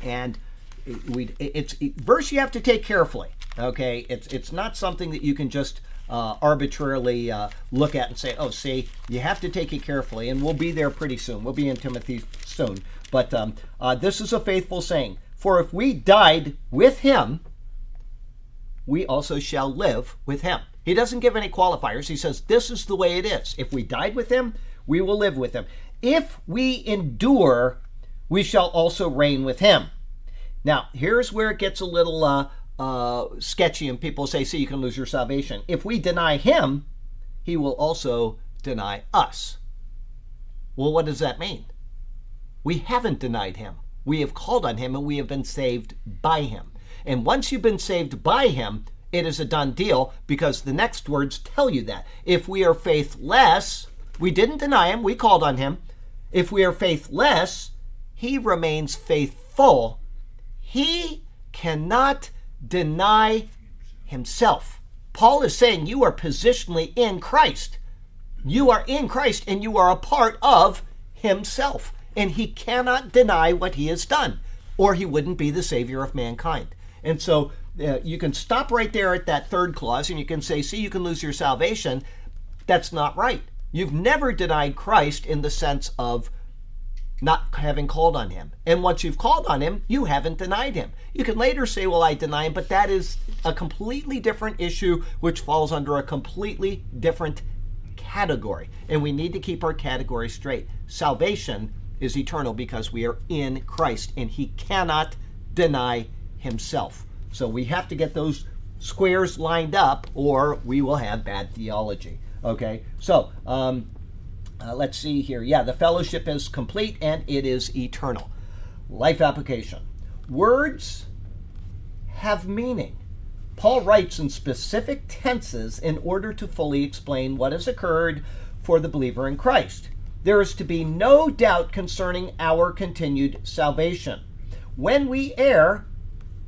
And we it's a verse you have to take carefully. Okay, it's it's not something that you can just uh, arbitrarily uh, look at and say, "Oh, see, you have to take it carefully." And we'll be there pretty soon. We'll be in Timothy soon. But um, uh, this is a faithful saying: For if we died with him, we also shall live with him. He doesn't give any qualifiers. He says, This is the way it is. If we died with him, we will live with him. If we endure, we shall also reign with him. Now, here's where it gets a little uh, uh, sketchy, and people say, See, you can lose your salvation. If we deny him, he will also deny us. Well, what does that mean? We haven't denied him. We have called on him and we have been saved by him. And once you've been saved by him, it is a done deal because the next words tell you that. If we are faithless, we didn't deny him, we called on him. If we are faithless, he remains faithful. He cannot deny himself. Paul is saying you are positionally in Christ. You are in Christ and you are a part of himself. And he cannot deny what he has done, or he wouldn't be the Savior of mankind. And so uh, you can stop right there at that third clause and you can say, see, you can lose your salvation. That's not right. You've never denied Christ in the sense of not having called on him. And once you've called on him, you haven't denied him. You can later say, well, I deny him, but that is a completely different issue which falls under a completely different category. And we need to keep our category straight. Salvation is eternal because we are in Christ and he cannot deny himself. So we have to get those squares lined up or we will have bad theology. Okay, so um, uh, let's see here. Yeah, the fellowship is complete and it is eternal. Life application. Words have meaning. Paul writes in specific tenses in order to fully explain what has occurred for the believer in Christ. There is to be no doubt concerning our continued salvation. When we err,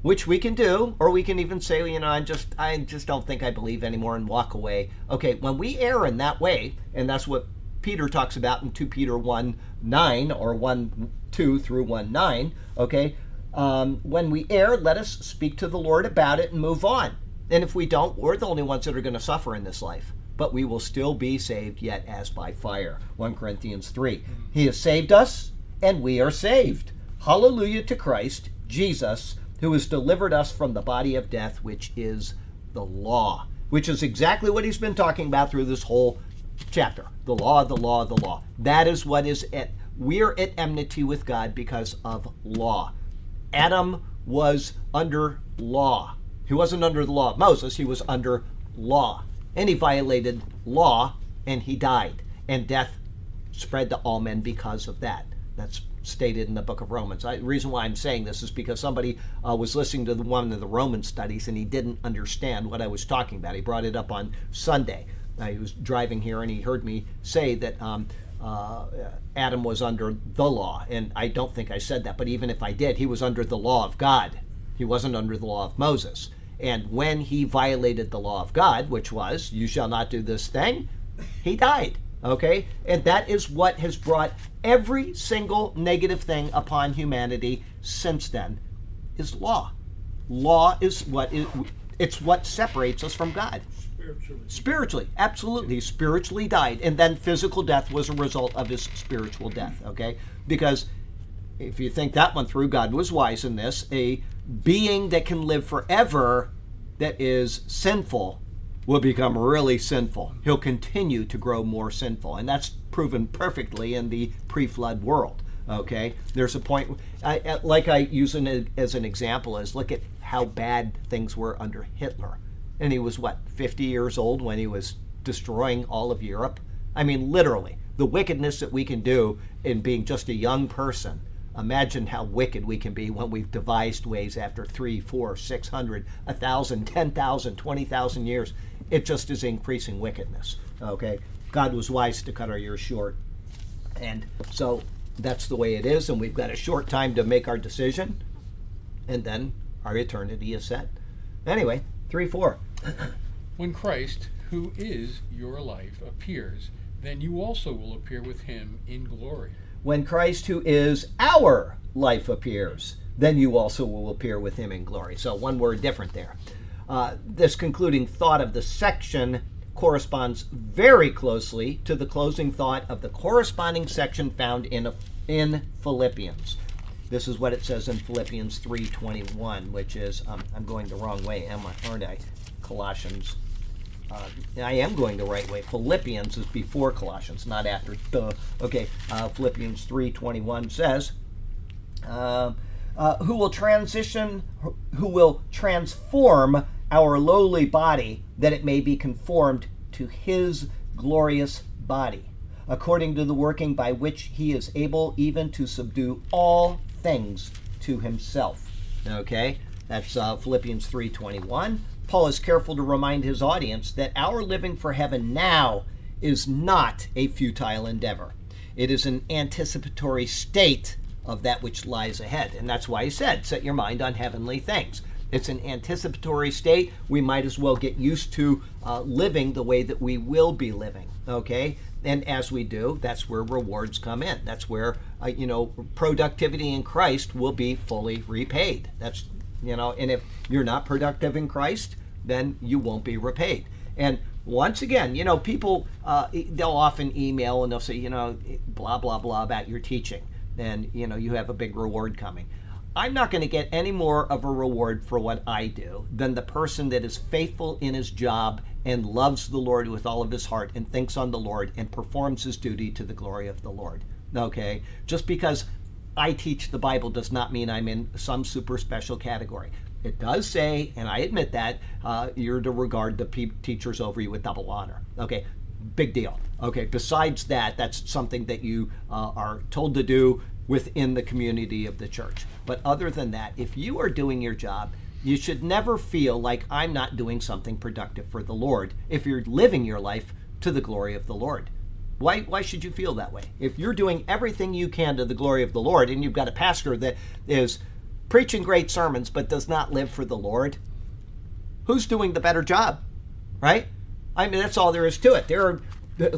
which we can do, or we can even say, you know, I just I just don't think I believe anymore and walk away. Okay, when we err in that way, and that's what Peter talks about in 2 Peter 1 9 or 1 2 through 1 9, okay, um, when we err, let us speak to the Lord about it and move on. And if we don't, we're the only ones that are going to suffer in this life. But we will still be saved, yet as by fire. 1 Corinthians 3. He has saved us, and we are saved. Hallelujah to Christ, Jesus, who has delivered us from the body of death, which is the law, which is exactly what he's been talking about through this whole chapter. The law, the law, the law. That is what is at we're at enmity with God because of law. Adam was under law. He wasn't under the law of Moses, he was under law. And he violated law and he died. And death spread to all men because of that. That's stated in the book of Romans. I, the reason why I'm saying this is because somebody uh, was listening to the, one of the Roman studies and he didn't understand what I was talking about. He brought it up on Sunday. Uh, he was driving here and he heard me say that um, uh, Adam was under the law. And I don't think I said that, but even if I did, he was under the law of God. He wasn't under the law of Moses. And when he violated the law of God, which was, you shall not do this thing, he died. Okay? And that is what has brought every single negative thing upon humanity since then is law. Law is what is, It's what separates us from God. Spiritually. Spiritually, absolutely. Spiritually died. And then physical death was a result of his spiritual death, okay? Because if you think that one through, God was wise in this. A being that can live forever that is sinful will become really sinful. He'll continue to grow more sinful. And that's proven perfectly in the pre flood world. Okay, there's a point, I- like I use an, as an example, is look at how bad things were under Hitler. And he was what, 50 years old when he was destroying all of Europe? I mean, literally, the wickedness that we can do in being just a young person. Imagine how wicked we can be when we've devised ways after three, four, six hundred, a thousand, [LAUGHS] ten thousand, twenty thousand years. It just is increasing wickedness. Okay? God was wise to cut our years short. And so that's the way it is, and we've got a short time to make our decision, and then our eternity is set. Anyway, 3 4. When Christ, who is your life, appears, then you also will appear with him in glory. When Christ, who is our life, appears, then you also will appear with him in glory. So, one word different there. Uh, this concluding thought of the section corresponds very closely to the closing thought of the corresponding section found in, in Philippians. This is what it says in Philippians 3:21, which is um, I'm going the wrong way, am I? Aren't I? Colossians. Uh, I am going the right way. Philippians is before Colossians, not after. Okay. Uh, Philippians 3:21 says, uh, uh, "Who will transition? Who will transform our lowly body that it may be conformed to His glorious body, according to the working by which He is able even to subdue all things to Himself." Okay, that's uh, Philippians 3:21. Paul is careful to remind his audience that our living for heaven now is not a futile endeavor. It is an anticipatory state of that which lies ahead. And that's why he said, set your mind on heavenly things. It's an anticipatory state. We might as well get used to uh, living the way that we will be living. Okay? And as we do, that's where rewards come in. That's where, uh, you know, productivity in Christ will be fully repaid. That's, you know, and if you're not productive in Christ, then you won't be repaid. And once again, you know, people, uh, they'll often email and they'll say, you know, blah, blah, blah about your teaching. And, you know, you have a big reward coming. I'm not going to get any more of a reward for what I do than the person that is faithful in his job and loves the Lord with all of his heart and thinks on the Lord and performs his duty to the glory of the Lord. Okay? Just because I teach the Bible does not mean I'm in some super special category. It does say, and I admit that, uh, you're to regard the pe- teachers over you with double honor. Okay, big deal. Okay, besides that, that's something that you uh, are told to do within the community of the church. But other than that, if you are doing your job, you should never feel like I'm not doing something productive for the Lord if you're living your life to the glory of the Lord. Why, why should you feel that way? If you're doing everything you can to the glory of the Lord and you've got a pastor that is preaching great sermons but does not live for the Lord, who's doing the better job? Right? I mean, that's all there is to it. There are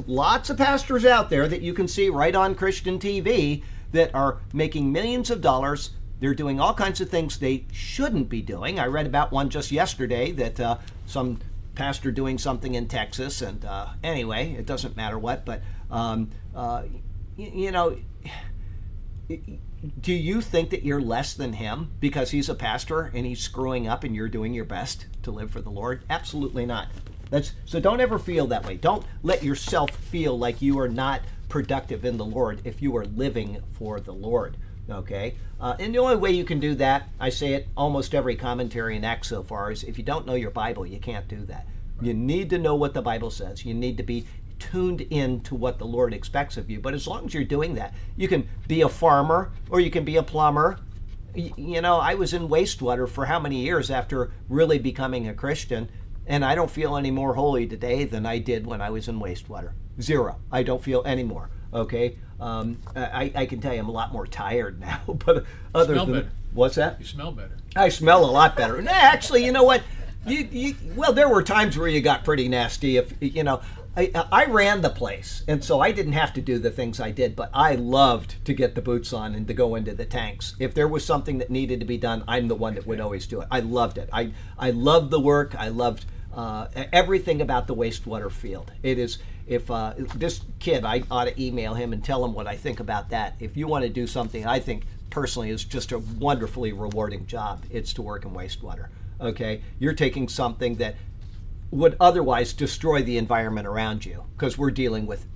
lots of pastors out there that you can see right on Christian TV that are making millions of dollars. They're doing all kinds of things they shouldn't be doing. I read about one just yesterday that uh, some pastor doing something in Texas, and uh, anyway, it doesn't matter what, but um, uh, y- you know, do you think that you're less than him because he's a pastor and he's screwing up and you're doing your best to live for the Lord? Absolutely not. That's so don't ever feel that way. Don't let yourself feel like you are not productive in the Lord if you are living for the Lord. Okay? Uh, and the only way you can do that, I say it almost every commentary in Acts so far, is if you don't know your Bible, you can't do that. You need to know what the Bible says. You need to be tuned in to what the Lord expects of you. But as long as you're doing that, you can be a farmer or you can be a plumber. You know, I was in wastewater for how many years after really becoming a Christian, and I don't feel any more holy today than I did when I was in wastewater. Zero. I don't feel any more. Okay. Um, I, I can tell you I'm a lot more tired [LAUGHS] now. But other Smell than better. what's that? You smell better. I smell a lot better. No, actually, you know what? you, you, well, there were times where you got pretty nasty. If you know, I, I ran the place, and so I didn't have to do the things I did. But I loved to get the boots on and to go into the tanks. If there was something that needed to be done, I'm the one that would always do it. I loved it. I I loved the work. I loved uh, everything about the wastewater field. It is. If uh, this kid, I ought to email him and tell him what I think about that. If you want to do something, I think personally is just a wonderfully rewarding job. It's to work in wastewater. Okay, you're taking something that would otherwise destroy the environment around you because we're dealing with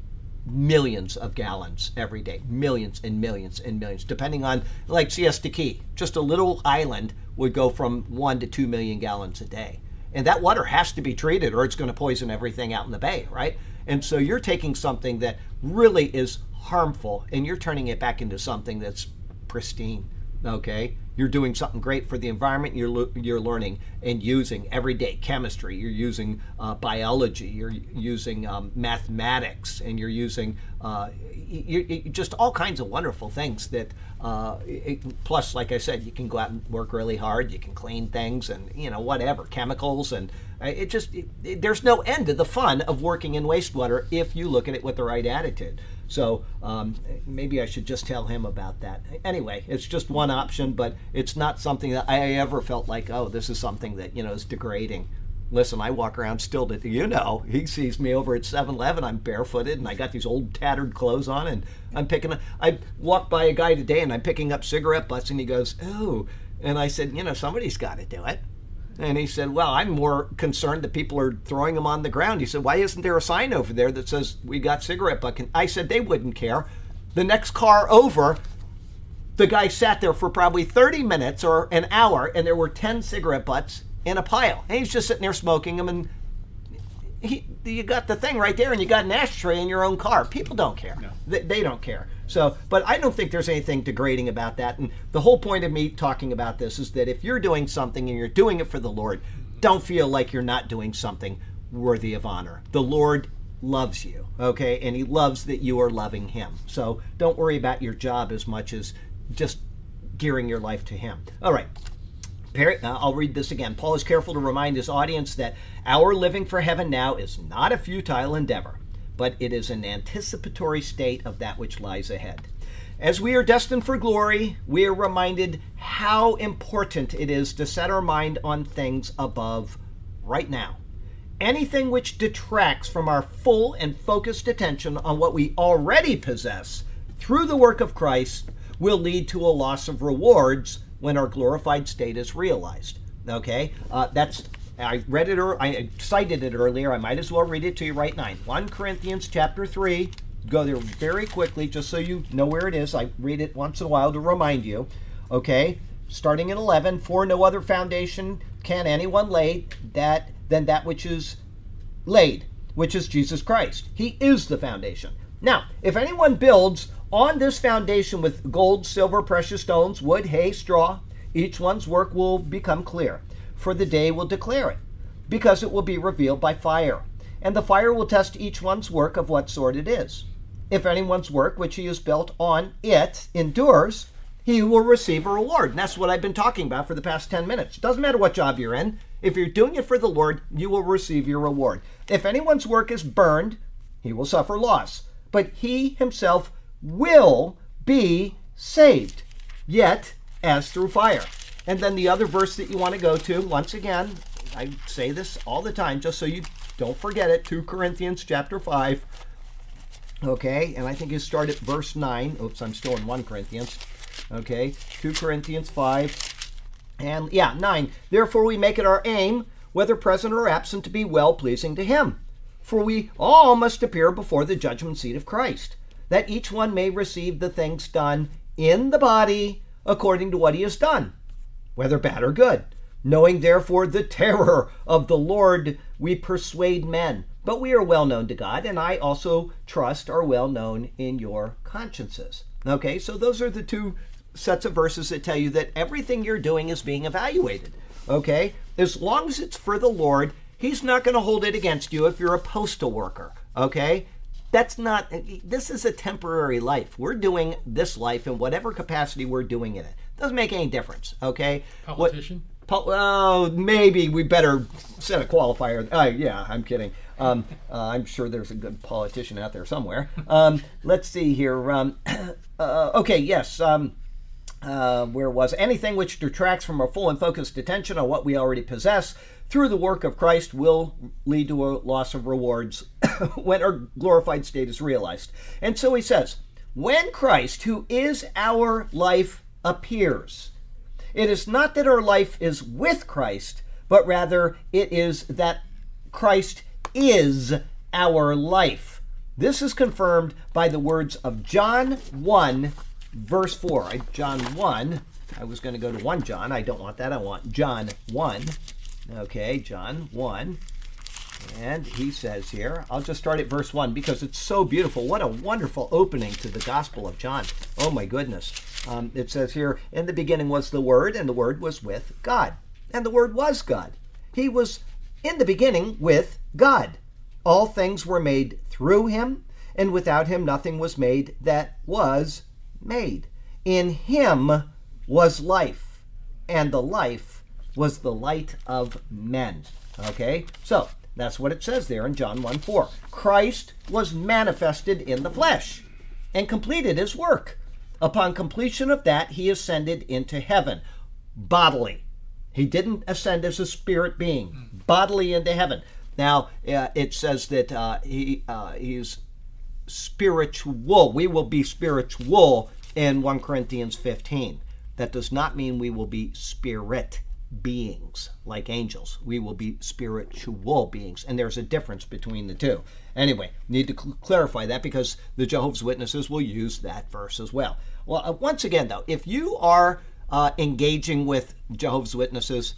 millions of gallons every day, millions and millions and millions, depending on like Siesta Key, just a little island would go from one to two million gallons a day. And that water has to be treated or it's going to poison everything out in the bay, right? And so you're taking something that really is harmful and you're turning it back into something that's pristine, okay? You're doing something great for the environment. You're you're learning and using everyday chemistry. You're using uh, biology. You're using um, mathematics, and you're using uh, you, you, just all kinds of wonderful things. That uh, it, plus, like I said, you can go out and work really hard. You can clean things, and you know whatever chemicals, and uh, it just it, there's no end to the fun of working in wastewater if you look at it with the right attitude. So um, maybe I should just tell him about that. Anyway, it's just one option, but it's not something that I ever felt like, oh, this is something that you know is degrading. Listen, I walk around still to you know he sees me over at 7-Eleven. I'm barefooted and I got these old tattered clothes on, and I'm picking. up I walked by a guy today and I'm picking up cigarette butts, and he goes, oh, and I said, you know, somebody's got to do it. And he said, Well, I'm more concerned that people are throwing them on the ground. He said, Why isn't there a sign over there that says we got cigarette butt? And I said, They wouldn't care. The next car over, the guy sat there for probably 30 minutes or an hour, and there were 10 cigarette butts in a pile. And he's just sitting there smoking them. And he, you got the thing right there, and you got an ashtray in your own car. People don't care. No. They, they don't care. So, but I don't think there's anything degrading about that. And the whole point of me talking about this is that if you're doing something and you're doing it for the Lord, don't feel like you're not doing something worthy of honor. The Lord loves you, okay? And He loves that you are loving Him. So don't worry about your job as much as just gearing your life to Him. All right. Uh, I'll read this again. Paul is careful to remind his audience that our living for heaven now is not a futile endeavor but it is an anticipatory state of that which lies ahead. As we are destined for glory, we are reminded how important it is to set our mind on things above right now. Anything which detracts from our full and focused attention on what we already possess through the work of Christ will lead to a loss of rewards when our glorified state is realized. Okay, uh, that's I read it or I cited it earlier. I might as well read it to you right now. 1 Corinthians chapter 3. Go there very quickly just so you know where it is. I read it once in a while to remind you. Okay? Starting in 11, for no other foundation can anyone lay that than that which is laid, which is Jesus Christ. He is the foundation. Now, if anyone builds on this foundation with gold, silver, precious stones, wood, hay, straw, each one's work will become clear for the day will declare it, because it will be revealed by fire. And the fire will test each one's work of what sort it is. If anyone's work which he has built on it endures, he will receive a reward. And that's what I've been talking about for the past 10 minutes. Doesn't matter what job you're in, if you're doing it for the Lord, you will receive your reward. If anyone's work is burned, he will suffer loss, but he himself will be saved, yet as through fire. And then the other verse that you want to go to, once again, I say this all the time just so you don't forget it 2 Corinthians chapter 5. Okay, and I think you start at verse 9. Oops, I'm still in 1 Corinthians. Okay, 2 Corinthians 5. And yeah, 9. Therefore we make it our aim, whether present or absent, to be well pleasing to Him. For we all must appear before the judgment seat of Christ, that each one may receive the things done in the body according to what he has done whether bad or good. Knowing therefore the terror of the Lord, we persuade men. But we are well known to God, and I also trust are well known in your consciences. Okay, so those are the two sets of verses that tell you that everything you're doing is being evaluated. Okay, as long as it's for the Lord, He's not going to hold it against you if you're a postal worker. Okay, that's not, this is a temporary life. We're doing this life in whatever capacity we're doing in it. Doesn't make any difference, okay? Politician? What, oh, maybe we better set a qualifier. Uh, yeah, I'm kidding. Um, uh, I'm sure there's a good politician out there somewhere. Um, let's see here. Um, [COUGHS] uh, okay, yes. Um, uh, where was anything which detracts from our full and focused attention on what we already possess through the work of Christ will lead to a loss of rewards [COUGHS] when our glorified state is realized. And so he says, when Christ, who is our life, appears, it is not that our life is with Christ, but rather it is that Christ is our life. This is confirmed by the words of John 1 verse 4. John 1. I was going to go to 1 John. I don't want that. I want John 1. Okay, John 1. And he says here, I'll just start at verse 1 because it's so beautiful. What a wonderful opening to the Gospel of John. Oh my goodness. Um, it says here, In the beginning was the Word, and the Word was with God. And the Word was God. He was in the beginning with God. All things were made through him, and without him nothing was made that was made. In him was life, and the life was the light of men. Okay? So, that's what it says there in John 1 4. Christ was manifested in the flesh and completed his work. Upon completion of that, he ascended into heaven bodily. He didn't ascend as a spirit being, bodily into heaven. Now, uh, it says that uh, he uh, he's spiritual. We will be spiritual in 1 Corinthians 15. That does not mean we will be spirit beings like angels. We will be spiritual beings. And there's a difference between the two. Anyway, need to cl- clarify that because the Jehovah's Witnesses will use that verse as well. Well, uh, once again, though, if you are uh, engaging with Jehovah's Witnesses,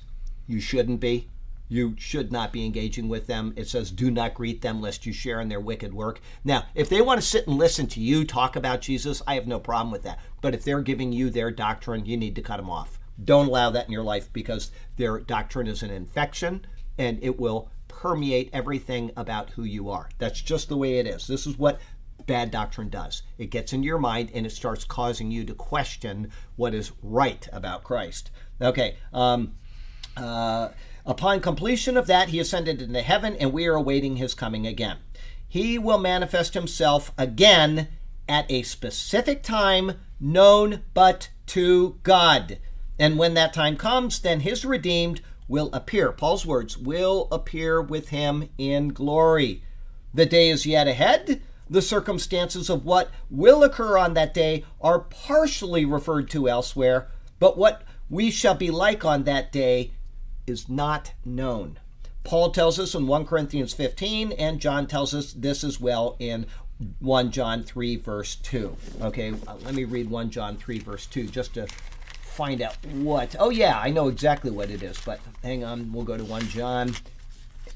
you shouldn't be. You should not be engaging with them. It says, do not greet them lest you share in their wicked work. Now, if they want to sit and listen to you talk about Jesus, I have no problem with that. But if they're giving you their doctrine, you need to cut them off. Don't allow that in your life because their doctrine is an infection and it will permeate everything about who you are. That's just the way it is. This is what bad doctrine does. It gets into your mind and it starts causing you to question what is right about Christ. Okay. Um, uh, upon completion of that, he ascended into heaven, and we are awaiting his coming again. He will manifest himself again at a specific time known but to God. And when that time comes, then his redeemed will appear. Paul's words will appear with him in glory. The day is yet ahead. The circumstances of what will occur on that day are partially referred to elsewhere, but what we shall be like on that day is not known. Paul tells us in 1 Corinthians 15, and John tells us this as well in 1 John 3, verse 2. Okay, uh, let me read 1 John 3, verse 2, just to find out what. Oh, yeah, I know exactly what it is, but hang on, we'll go to 1 John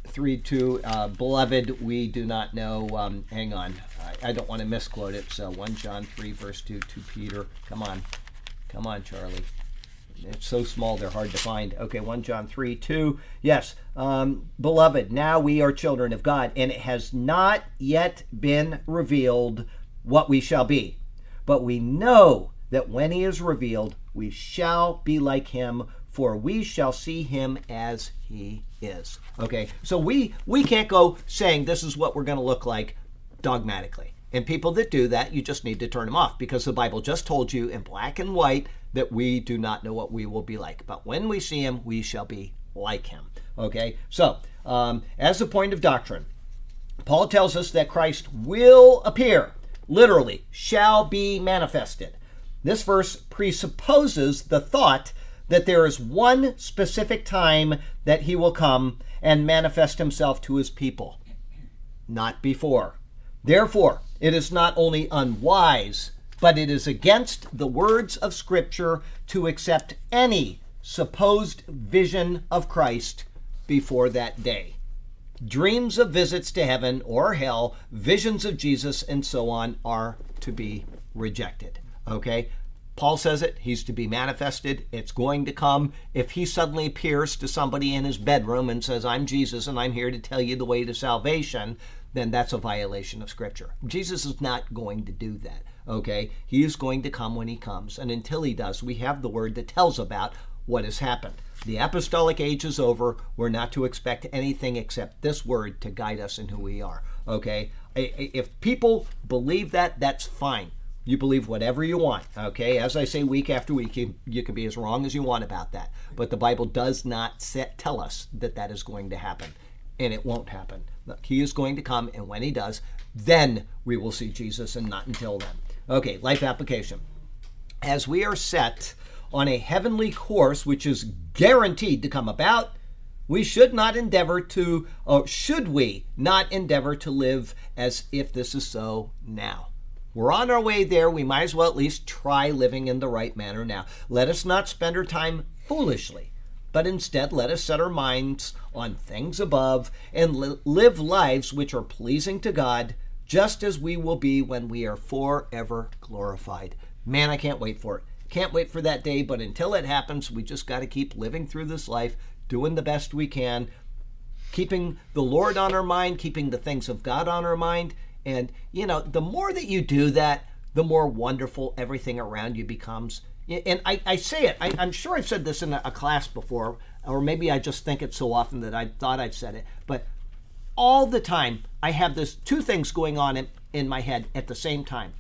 3, 2. Uh, Beloved, we do not know. Um, hang on, I, I don't want to misquote it, so 1 John 3, verse 2 to Peter. Come on, come on, Charlie it's so small they're hard to find. Okay, 1 John 3 2. Yes, um, beloved, now we are children of God, and it has not yet been revealed what we shall be. But we know that when he is revealed, we shall be like him, for we shall see him as he is. Okay, so we we can't go saying this is what we're going to look like dogmatically. And people that do that, you just need to turn them off because the Bible just told you in black and white that we do not know what we will be like. But when we see him, we shall be like him. Okay? So, um, as a point of doctrine, Paul tells us that Christ will appear, literally, shall be manifested. This verse presupposes the thought that there is one specific time that he will come and manifest himself to his people, not before. Therefore, it is not only unwise but it is against the words of Scripture to accept any supposed vision of Christ before that day. Dreams of visits to heaven or hell, visions of Jesus, and so on are to be rejected. Okay? Paul says it, he's to be manifested, it's going to come. If he suddenly appears to somebody in his bedroom and says, I'm Jesus and I'm here to tell you the way to salvation, then that's a violation of Scripture. Jesus is not going to do that. Okay? He is going to come when he comes. And until he does, we have the word that tells about what has happened. The apostolic age is over. We're not to expect anything except this word to guide us in who we are. Okay? If people believe that, that's fine. You believe whatever you want. Okay? As I say week after week, you, you can be as wrong as you want about that. But the Bible does not set, tell us that that is going to happen. And it won't happen. Look, He is going to come, and when He does, then we will see Jesus, and not until then. Okay, life application as we are set on a heavenly course which is guaranteed to come about, we should not endeavor to, or should we not endeavor to live as if this is so now? We're on our way there. We might as well at least try living in the right manner now. Let us not spend our time foolishly, but instead let us set our minds on things above and li- live lives which are pleasing to God, just as we will be when we are forever glorified. Man, I can't wait for it. Can't wait for that day, but until it happens, we just got to keep living through this life, doing the best we can, keeping the Lord on our mind, keeping the things of God on our mind. And, you know, the more that you do that, the more wonderful everything around you becomes. And I, I say it, I, I'm sure I've said this in a, a class before, or maybe I just think it so often that I thought I'd said it, but all the time I have this two things going on in, in my head at the same time.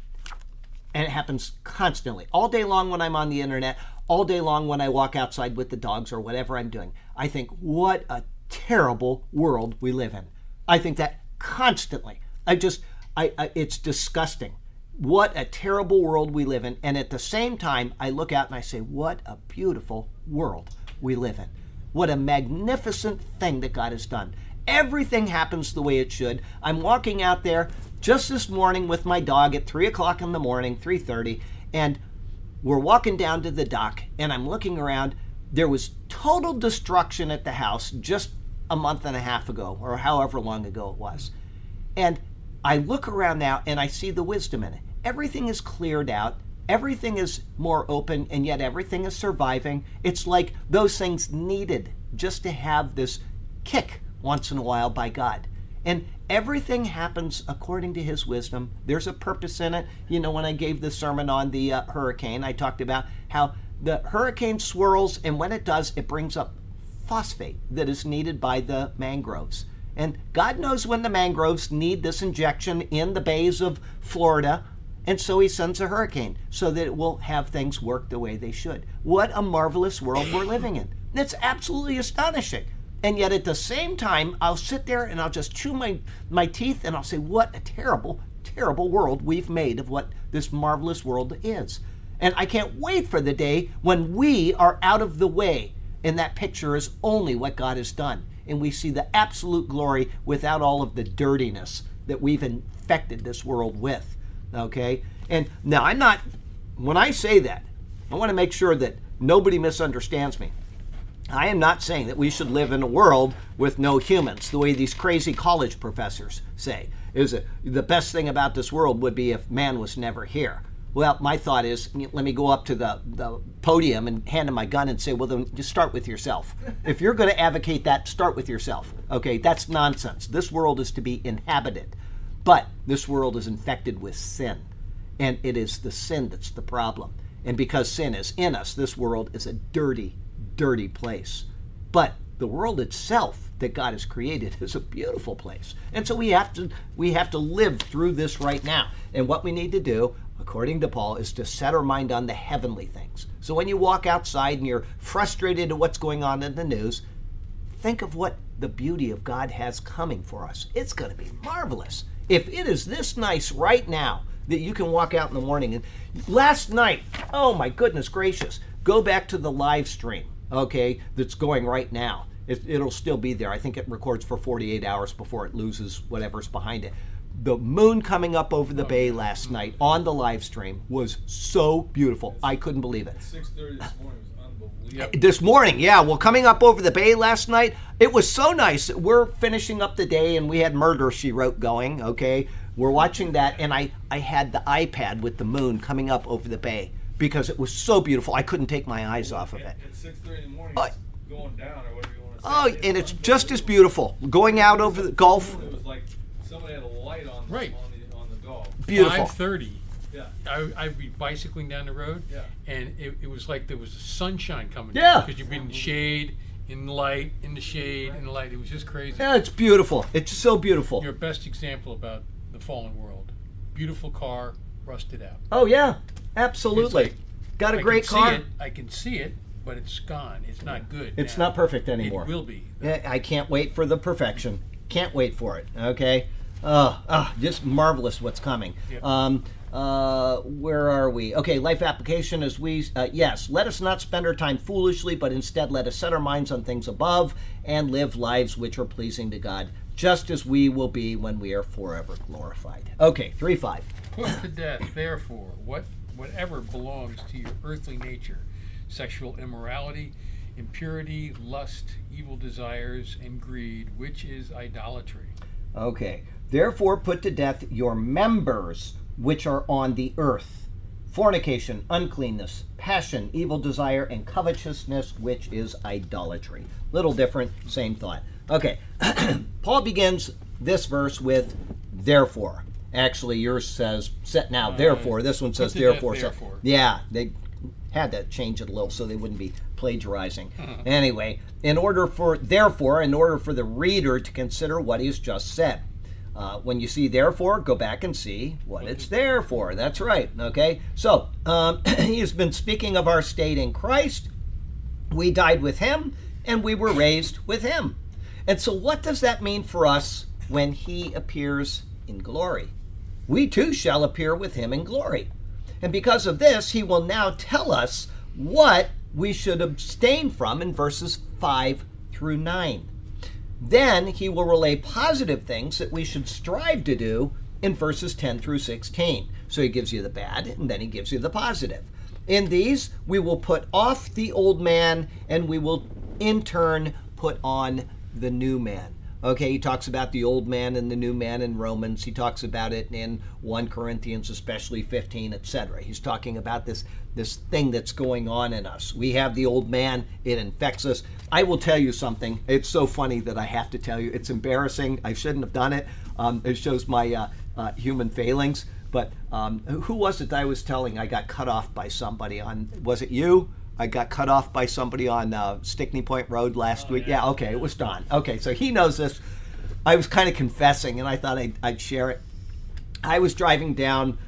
And it happens constantly. All day long when i'm on the internet all day long when i walk outside with the dogs or whatever i'm doing i think what a terrible world we live in. I think that constantly i just I, I it's disgusting. What a terrible world we live in. And at the same time i look out and i say what a beautiful world we live in. What a magnificent thing that god has done. Everything happens the way it should. I'm walking out there just this morning with my dog at 3 o'clock in the morning 3.30 and we're walking down to the dock and i'm looking around. There was total destruction at the house just a month and a half ago or however long ago it was. And i look around now and i see the wisdom in it everything is cleared out everything is more open and yet everything is surviving it's like those things needed just to have this kick once in a while by god and everything happens according to his wisdom. There's a purpose in it. You know, when I gave the sermon on the uh, hurricane, I talked about how the hurricane swirls, and when it does, it brings up phosphate that is needed by the mangroves. And God knows when the mangroves need this injection in the bays of Florida. And so he sends a hurricane so that it will have things work the way they should. What a marvelous world we're living in. It's absolutely astonishing. And yet at the same time, I'll sit there and I'll just chew my, my teeth and I'll say, what a terrible, terrible world we've made of what this marvelous world is. And I can't wait for the day when we are out of the way and that picture is only what God has done. And we see the absolute glory without all of the dirtiness that we've infected this world with. Okay? And now I'm not, when I say that, I want to make sure that nobody misunderstands me. I am not saying that we should live in a world with no humans, the way these crazy college professors say. Is it the best thing about this world would be if man was never here? Well, my thought is, let me go up to the, the podium and hand him my gun and say, well, then just start with yourself. [LAUGHS] If you're going to advocate that, start with yourself. Okay, that's nonsense. This world is to be inhabited, but this world is infected with sin, and it is the sin that's the problem. And because sin is in us, this world is a dirty, dirty place. But the world itself that God has created is a beautiful place. And so we have to we have to live through this right now. And what we need to do, according to Paul, is to set our mind on the heavenly things. So when you walk outside and you're frustrated at what's going on in the news, think of what the beauty of God has coming for us. It's going to be marvelous. If it is this nice right now that you can walk out in the morning and last night, oh my goodness gracious, go back to the live stream, okay, that's going right now. It, it'll still be there. I think it records for 48 hours before it loses whatever's behind it. The moon coming up over the oh, bay last night on the live stream was so beautiful. I couldn't believe it. 6:30 this morning was unbelievable. Eh, this morning, yeah. Well, coming up over the bay last night, it was so nice. We're finishing up the day, and we had Murder She Wrote going. Okay, we're watching that, and I I had the iPad with the moon coming up over the bay because it was so beautiful. I couldn't take my eyes off of it. At 6:30 in the morning, Oh. it's going down or whatever you want to say. Oh, and it's just as beautiful going out over the Gulf. It was like somebody had a light on Right. on the on the dog. Beautiful. Five thirty. Yeah. I, I'd be bicycling down the road, Yeah. and it, it was like there was sunshine coming. Yeah. Because you've been in the shade, in the light, in the shade, in the light. It was just crazy. Yeah, it's beautiful. It's so beautiful. Your best example about the fallen world. Beautiful car, rusted out. Oh yeah, absolutely. It's Got a I great can car. See it, I can see it, but it's gone. It's not good. It's now. not perfect anymore. It will be. Yeah, I can't wait for the perfection. Can't wait for it. Okay. Uh, uh, just marvelous what's coming. Yep. Um, uh, where are we? Okay, life application is we. Uh, yes, let us not spend our time foolishly, but instead let us set our minds on things above and live lives which are pleasing to God, just as we will be when we are forever glorified. Okay, three five. Put to death, therefore, what whatever belongs to your earthly nature, sexual immorality, impurity, lust, evil desires, and greed, which is idolatry. Okay. Therefore, put to death your members which are on the earth fornication, uncleanness, passion, evil desire, and covetousness, which is idolatry. Little different, same thought. Okay. [CLEARS THROAT] Paul begins this verse with therefore. Actually, yours says set now, therefore. This one says death, therefore. So, therefore. yeah, they had to change it a little so they wouldn't be plagiarizing. Hmm. Anyway, in order for therefore, in order for the reader to consider what he's just said. Uh, when you see therefore, go back and see what it's there for. That's right. Okay. So um, [CLEARS THROAT] he has been speaking of our state in Christ. We died with him, and we were raised with him. And so, what does that mean for us when he appears in glory? We too shall appear with him in glory. And because of this, he will now tell us what we should abstain from in verses 5 through 9. Then he will relay positive things that we should strive to do in verses 10 through 16. So he gives you the bad and then he gives you the positive. In these, we will put off the old man and we will in turn put on the new man. Okay, he talks about the old man and the new man in Romans. He talks about it in 1 Corinthians, especially 15, etc. He's talking about this this thing that's going on in us. We have the old man, it infects us. I will tell you something. It's so funny that I have to tell you. It's embarrassing. I shouldn't have done it. Um, it shows my uh, uh, human failings. But um, who was it I was telling I got cut off by somebody on? Was it you? I got cut off by somebody on uh, Stickney Point Road last week. Yeah, okay, it was Don. Okay, so he knows this. I was kind of confessing, and I thought I'd, I'd share it. I was driving down.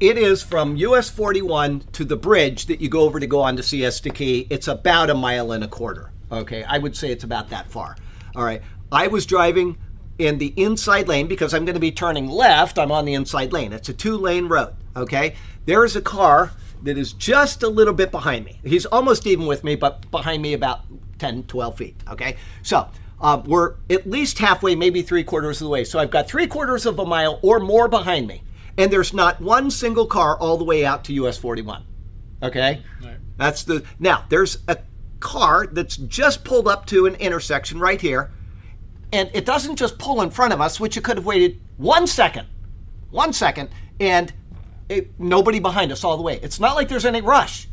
It is from US 41 to the bridge that you go over to go on to Siesta Key. It's about a mile and a quarter. Okay, I would say it's about that far. All right, I was driving in the inside lane because I'm going to be turning left. I'm on the inside lane. It's a two lane road. Okay, there is a car that is just a little bit behind me. He's almost even with me, but behind me about 10, 12 feet. Okay, so uh, we're at least halfway, maybe three quarters of the way. So I've got three quarters of a mile or more behind me, and there's not one single car all the way out to US 41. Okay, Right. that's the now. There's a car that's just pulled up to an intersection right here, and it doesn't just pull in front of us, which it could have waited one second, one second, and it, nobody behind us all the way. It's not like there's any rush.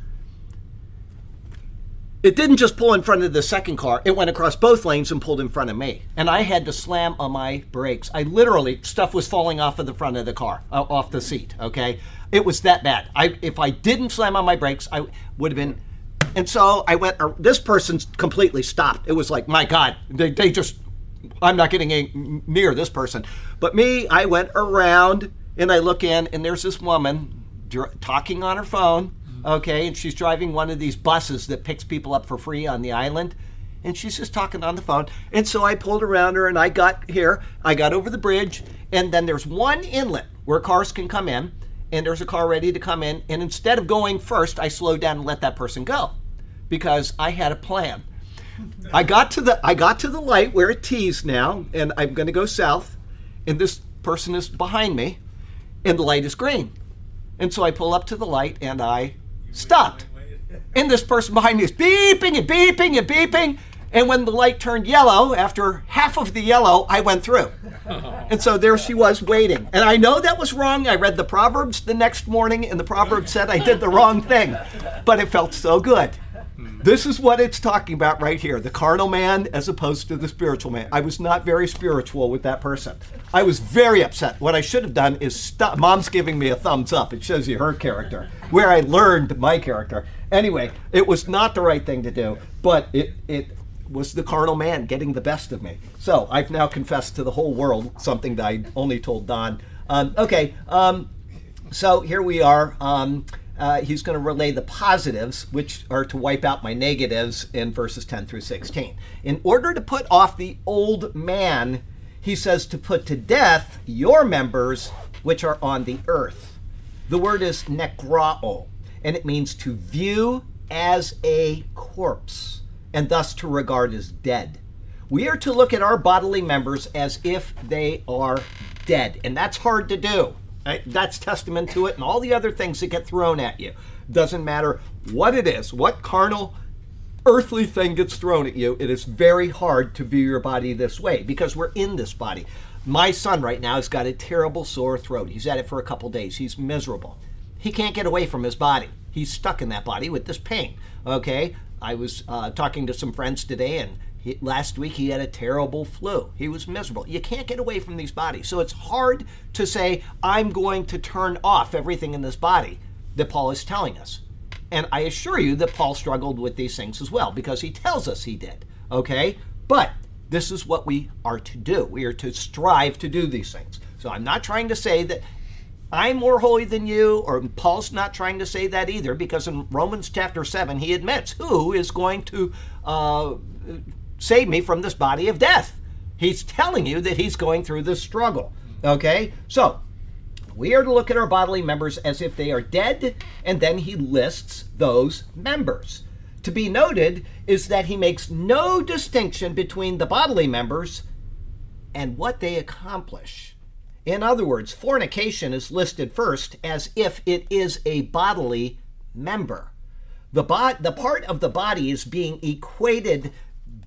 It didn't just pull in front of the second car, it went across both lanes and pulled in front of me. And I had to slam on my brakes. I literally, stuff was falling off of the front of the car, uh, off the seat, okay? It was that bad. I, if I didn't slam on my brakes, I would have been. And so I went, uh, this person's completely stopped. It was like, my God, they, they just, I'm not getting near this person. But me, I went around and I look in, and there's this woman dr- talking on her phone, okay, and she's driving one of these buses that picks people up for free on the island. And she's just talking on the phone. And so I pulled around her and I got here. I got over the bridge. And then there's one inlet where cars can come in. And there's a car ready to come in. And instead of going first, I slowed down and let that person go because I had a plan. I got to the I got to the light where it tees now, and I'm going to go south, and this person is behind me, and the light is green, and so I pull up to the light and I stopped, and this person behind me is beeping and beeping and beeping, and when the light turned yellow, after half of the yellow, I went through, and so there she was waiting, and I know that was wrong. I read the proverbs the next morning, and the proverb said I did the wrong thing, but it felt so good. This is what it's talking about right here the carnal man as opposed to the spiritual man. I was not very spiritual with that person. I was very upset. What I should have done is stop. Mom's giving me a thumbs up. It shows you her character, where I learned my character. Anyway, it was not the right thing to do, but it, it was the carnal man getting the best of me. So I've now confessed to the whole world something that I only told Don. Um, okay, um, so here we are. Um, uh, he's going to relay the positives, which are to wipe out my negatives in verses 10 through 16. In order to put off the old man, he says to put to death your members which are on the earth. The word is nekrao, and it means to view as a corpse, and thus to regard as dead. We are to look at our bodily members as if they are dead, and that's hard to do. Right? That's testament to it, and all the other things that get thrown at you. Doesn't matter what it is, what carnal, earthly thing gets thrown at you, it is very hard to view your body this way because we're in this body. My son right now has got a terrible sore throat. He's had it for a couple days. He's miserable. He can't get away from his body. He's stuck in that body with this pain. Okay? I was uh, talking to some friends today, and he, last week he had a terrible flu. He was miserable. You can't get away from these bodies. So it's hard to say, I'm going to turn off everything in this body that Paul is telling us. And I assure you that Paul struggled with these things as well because he tells us he did. Okay? But this is what we are to do. We are to strive to do these things. So I'm not trying to say that I'm more holy than you, or Paul's not trying to say that either, because in Romans chapter 7, he admits who is going to uh, save me from this body of death. He's telling you that he's going through this struggle. Okay? So, we are to look at our bodily members as if they are dead, and then he lists those members. To be noted is that he makes no distinction between the bodily members and what they accomplish. In other words, fornication is listed first as if it is a bodily member. The, bo- the part of the body is being equated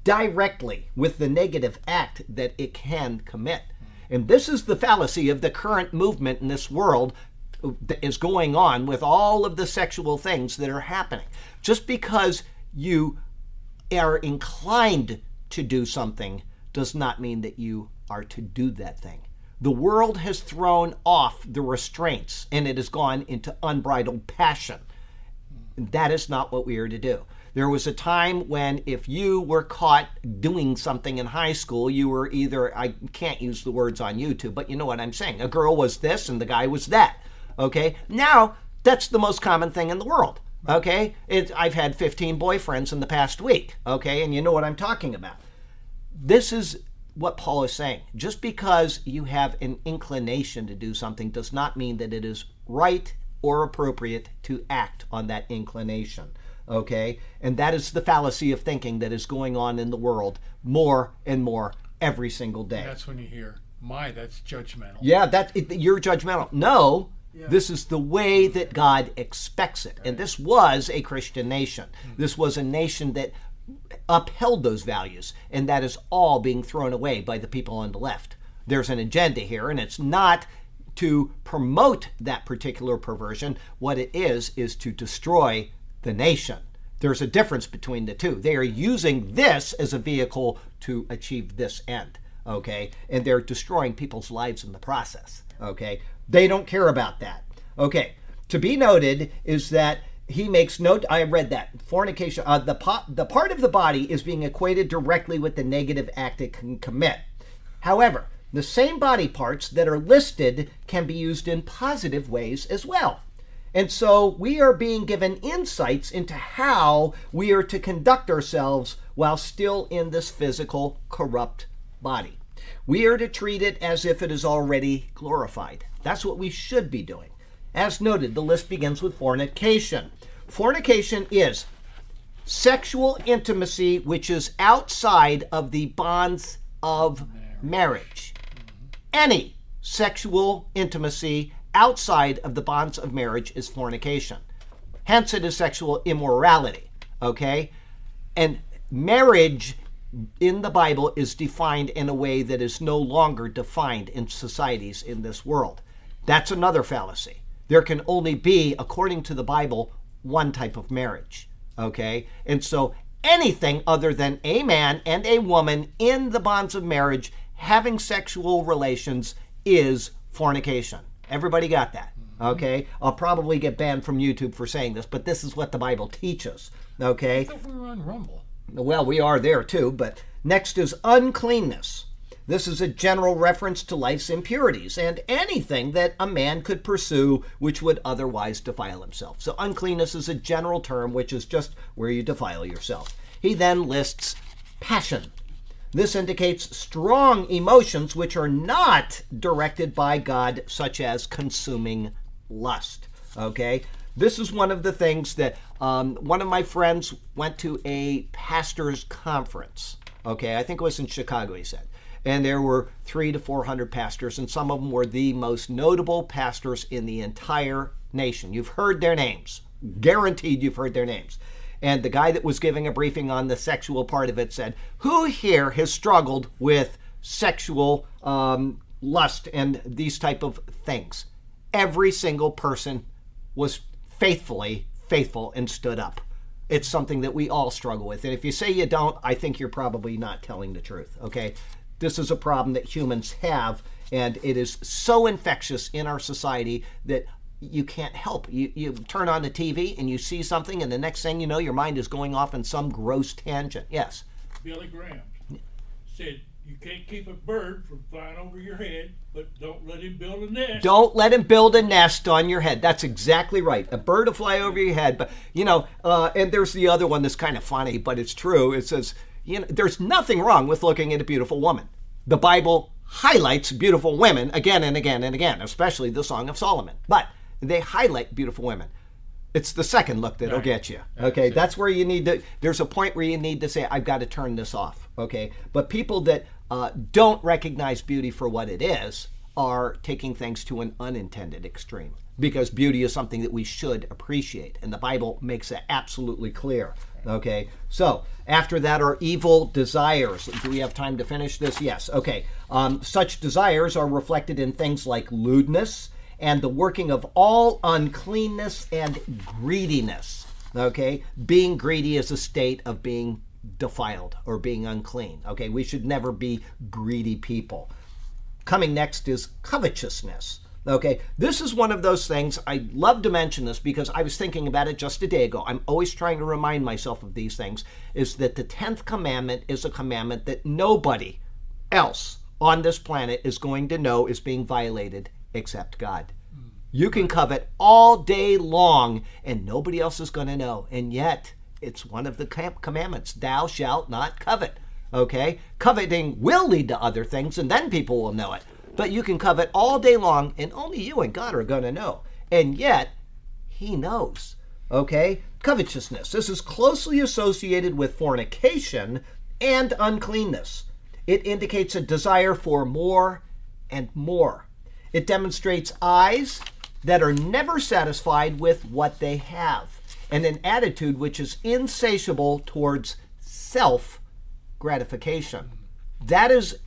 directly with the negative act that it can commit. And this is the fallacy of the current movement in this world that is going on with all of the sexual things that are happening. Just because you are inclined to do something does not mean that you are to do that thing. The world has thrown off the restraints and it has gone into unbridled passion. That is not what we are to do. There was a time when if you were caught doing something in high school, you were either, I can't use the words on YouTube, but you know what I'm saying. A girl was this and the guy was that. Okay? Now, that's the most common thing in the world. Okay? It, I've had 15 boyfriends in the past week. Okay? And you know what I'm talking about. This is what Paul is saying. Just because you have an inclination to do something does not mean that it is right or appropriate to act on that inclination okay? And that is the fallacy of thinking that is going on in the world more and more every single day. That's when you hear, my, that's judgmental. Yeah, that it, you're judgmental. No, this is the way that God expects it. And this was a Christian nation. Hmm. This was a nation that upheld those values, and that is all being thrown away by the people on the left. There's an agenda here, and it's not to promote that particular perversion. What it is, is to destroy the nation. There's a difference between the two. They are using this as a vehicle to achieve this end, okay? And they're destroying people's lives in the process, okay? They don't care about that. Okay, to be noted is that he makes note i read that fornication uh, the, po- the part of the body is being equated directly with the negative act it can commit however the same body parts that are listed can be used in positive ways as well and so we are being given insights into how we are to conduct ourselves while still in this physical, corrupt body. We are to treat it as if it is already glorified. That's what we should be doing. As noted, the list begins with fornication. Fornication is sexual intimacy which is outside of the bonds of marriage. Any sexual intimacy outside of the bonds of marriage is fornication. Hence, it is sexual immorality. Okay? And marriage in the Bible is defined in a way that is no longer defined in societies in this world. That's another fallacy. There can only be, according to the Bible, one type of marriage. Okay? And so anything other than a man and a woman in the bonds of marriage having sexual relations is fornication. Everybody got that? Okay? I'll probably get banned from YouTube for saying this, but this is what the Bible teaches. Okay? We were on Rumble. Well, we are there too, but next is uncleanness. This is a general reference to life's impurities and anything that a man could pursue which would otherwise defile himself. So, uncleanness is a general term which is just where you defile yourself. He then lists passion. This indicates strong emotions which are not directed by God, such as consuming lust. Okay? This is one of the things that um, one of my friends went to a pastor's conference. Okay, I think it was in Chicago, he said. And there were three to 400 pastors, and some of them were the most notable pastors in the entire nation. You've heard their names. Guaranteed you've heard their names. And the guy that was giving a briefing on the sexual part of it said, Who here has struggled with sexual um, lust and these type of things? Every single person was faithfully faithful and stood up. It's something that we all struggle with. And if you say you don't, I think you're probably not telling the truth. Okay? This is a problem that humans have, and it is so infectious in our society that you can't help. You, you turn on the TV and you see something, and the next thing you know, your mind is going off in some gross tangent. Yes. Billy Graham said, you can't keep a bird from flying over your head, but don't let him build a nest. Don't let him build a nest on your head. That's exactly right. A bird will fly over your head, but you know, uh, and there's the other one that's kind of funny, but it's true. It says, you know, there's nothing wrong with looking at a beautiful woman. The Bible highlights beautiful women again and again and again, especially the Song of Solomon. But they highlight beautiful women. It's the second look that'll Right. get you. Okay, that's where you need to. There's a point where you need to say, "I've got to turn this off." Okay, but people that uh, don't recognize beauty for what it is are taking things to an unintended extreme because beauty is something that we should appreciate, and the Bible makes it absolutely clear. Okay, so after that are evil desires. Do we have time to finish this? Yes. Okay. Um, such desires are reflected in things like lewdness and the working of all uncleanness and greediness. Okay, being greedy is a state of being defiled or being unclean. Okay, we should never be greedy people. Coming next is covetousness. Okay, this is one of those things. I love to mention this because I was thinking about it just a day ago. I'm always trying to remind myself of these things. Is that the 10th commandment is a commandment that nobody else on this planet is going to know is being violated except God. You can covet all day long and nobody else is going to know. And yet, it's one of the commandments thou shalt not covet. Okay? Coveting will lead to other things and then people will know it. But you can covet all day long and only you and God are going to know. And yet, He knows. Okay? Covetousness. This is closely associated with fornication and uncleanness. It indicates a desire for more and more. It demonstrates eyes that are never satisfied with what they have, and an attitude which is insatiable towards self gratification. That is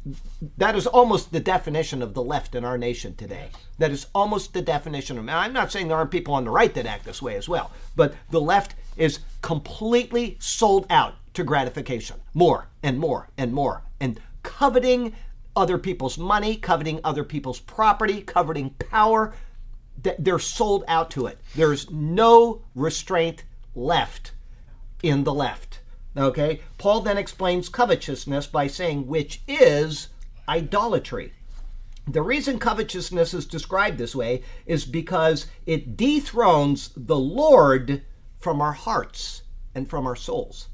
that is almost the definition of the left in our nation today. That is almost the definition of. I'm not saying there aren't people on the right that act this way as well, but the left is completely sold out to gratification, more and more and more, and coveting other people's money, coveting other people's property, coveting power. Th- They're sold out to it. There's no restraint left in the left. Okay? Paul then explains covetousness by saying, which is idolatry. The reason covetousness is described this way is because it dethrones the Lord from our hearts and from our souls.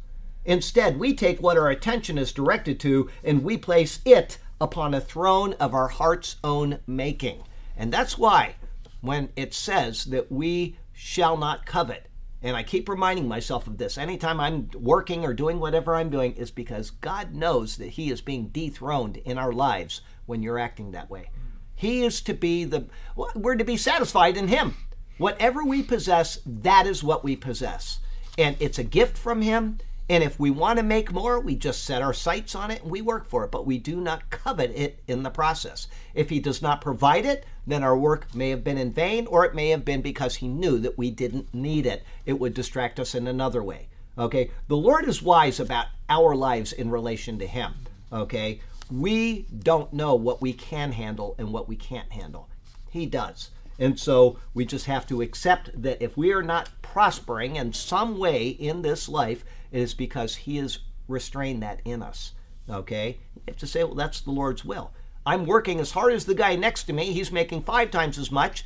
Instead, we take what our attention is directed to and we place it upon a throne of our heart's own making. And that's why when it says that we shall not covet, and I keep reminding myself of this anytime I'm working or doing whatever I'm doing, is because God knows that He is being dethroned in our lives when you're acting that way. He is to be the, we're to be satisfied in Him. Whatever we possess, that is what we possess. And it's a gift from Him. And if we want to make more, we just set our sights on it and we work for it, but we do not covet it in the process. If He does not provide it, then our work may have been in vain, or it may have been because He knew that we didn't need it. It would distract us in another way. Okay? The Lord is wise about our lives in relation to Him. Okay? We don't know what we can handle and what we can't handle. He does. And so we just have to accept that if we are not prospering in some way in this life, it is because He has restrained that in us. Okay? You have to say, well, that's the Lord's will. I'm working as hard as the guy next to me. He's making five times as much.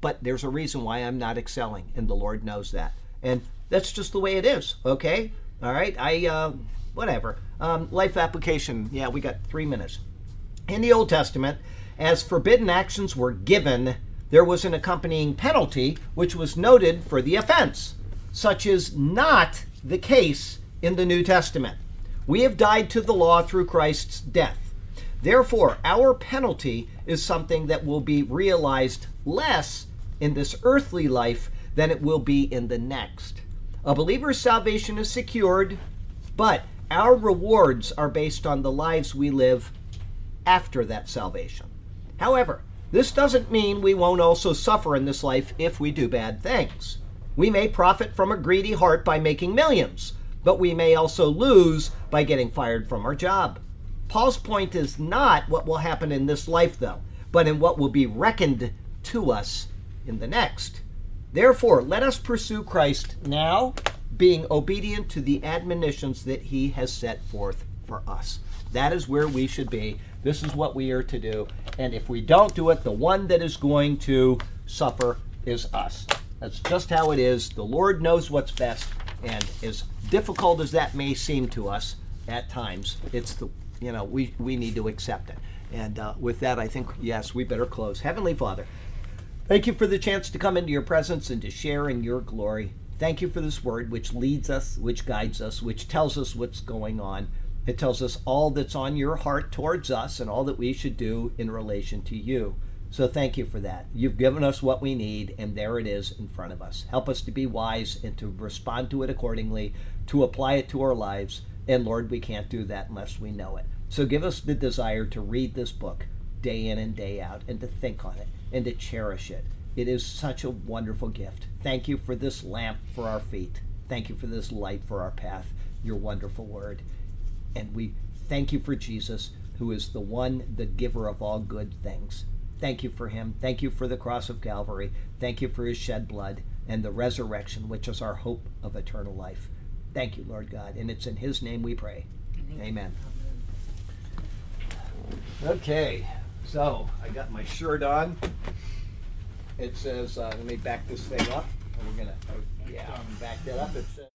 But there's a reason why I'm not excelling, and the Lord knows that. And that's just the way it is. Okay? All right? I, uh, whatever. Um, life application. Yeah, we got three minutes. In the Old Testament, as forbidden actions were given, there was an accompanying penalty which was noted for the offense. Such is not the case in the New Testament. We have died to the law through Christ's death. Therefore, our penalty is something that will be realized less in this earthly life than it will be in the next. A believer's salvation is secured, but our rewards are based on the lives we live after that salvation. However, this doesn't mean we won't also suffer in this life if we do bad things. We may profit from a greedy heart by making millions, but we may also lose by getting fired from our job. Paul's point is not what will happen in this life, though, but in what will be reckoned to us in the next. Therefore, let us pursue Christ now, being obedient to the admonitions that he has set forth for us. That is where we should be. This is what we are to do. And if we don't do it, the one that is going to suffer is us. That's just how it is. The Lord knows what's best. And as difficult as that may seem to us at times, it's the you know, we, we need to accept it. And uh, with that, I think, yes, we better close. Heavenly Father, thank you for the chance to come into your presence and to share in your glory. Thank you for this word which leads us, which guides us, which tells us what's going on. It tells us all that's on your heart towards us and all that we should do in relation to you. So thank you for that. You've given us what we need, and there it is in front of us. Help us to be wise and to respond to it accordingly, to apply it to our lives. And Lord, we can't do that unless we know it. So give us the desire to read this book day in and day out and to think on it and to cherish it. It is such a wonderful gift. Thank you for this lamp for our feet. Thank you for this light for our path, your wonderful word. And we thank you for Jesus, who is the one, the giver of all good things. Thank you for him. Thank you for the cross of Calvary. Thank you for his shed blood and the resurrection, which is our hope of eternal life. Thank you, Lord God. And it's in his name we pray. Amen. Okay, so I got my shirt on. It says, uh, let me back this thing up. We're gonna, oh, yeah, back that up. It says.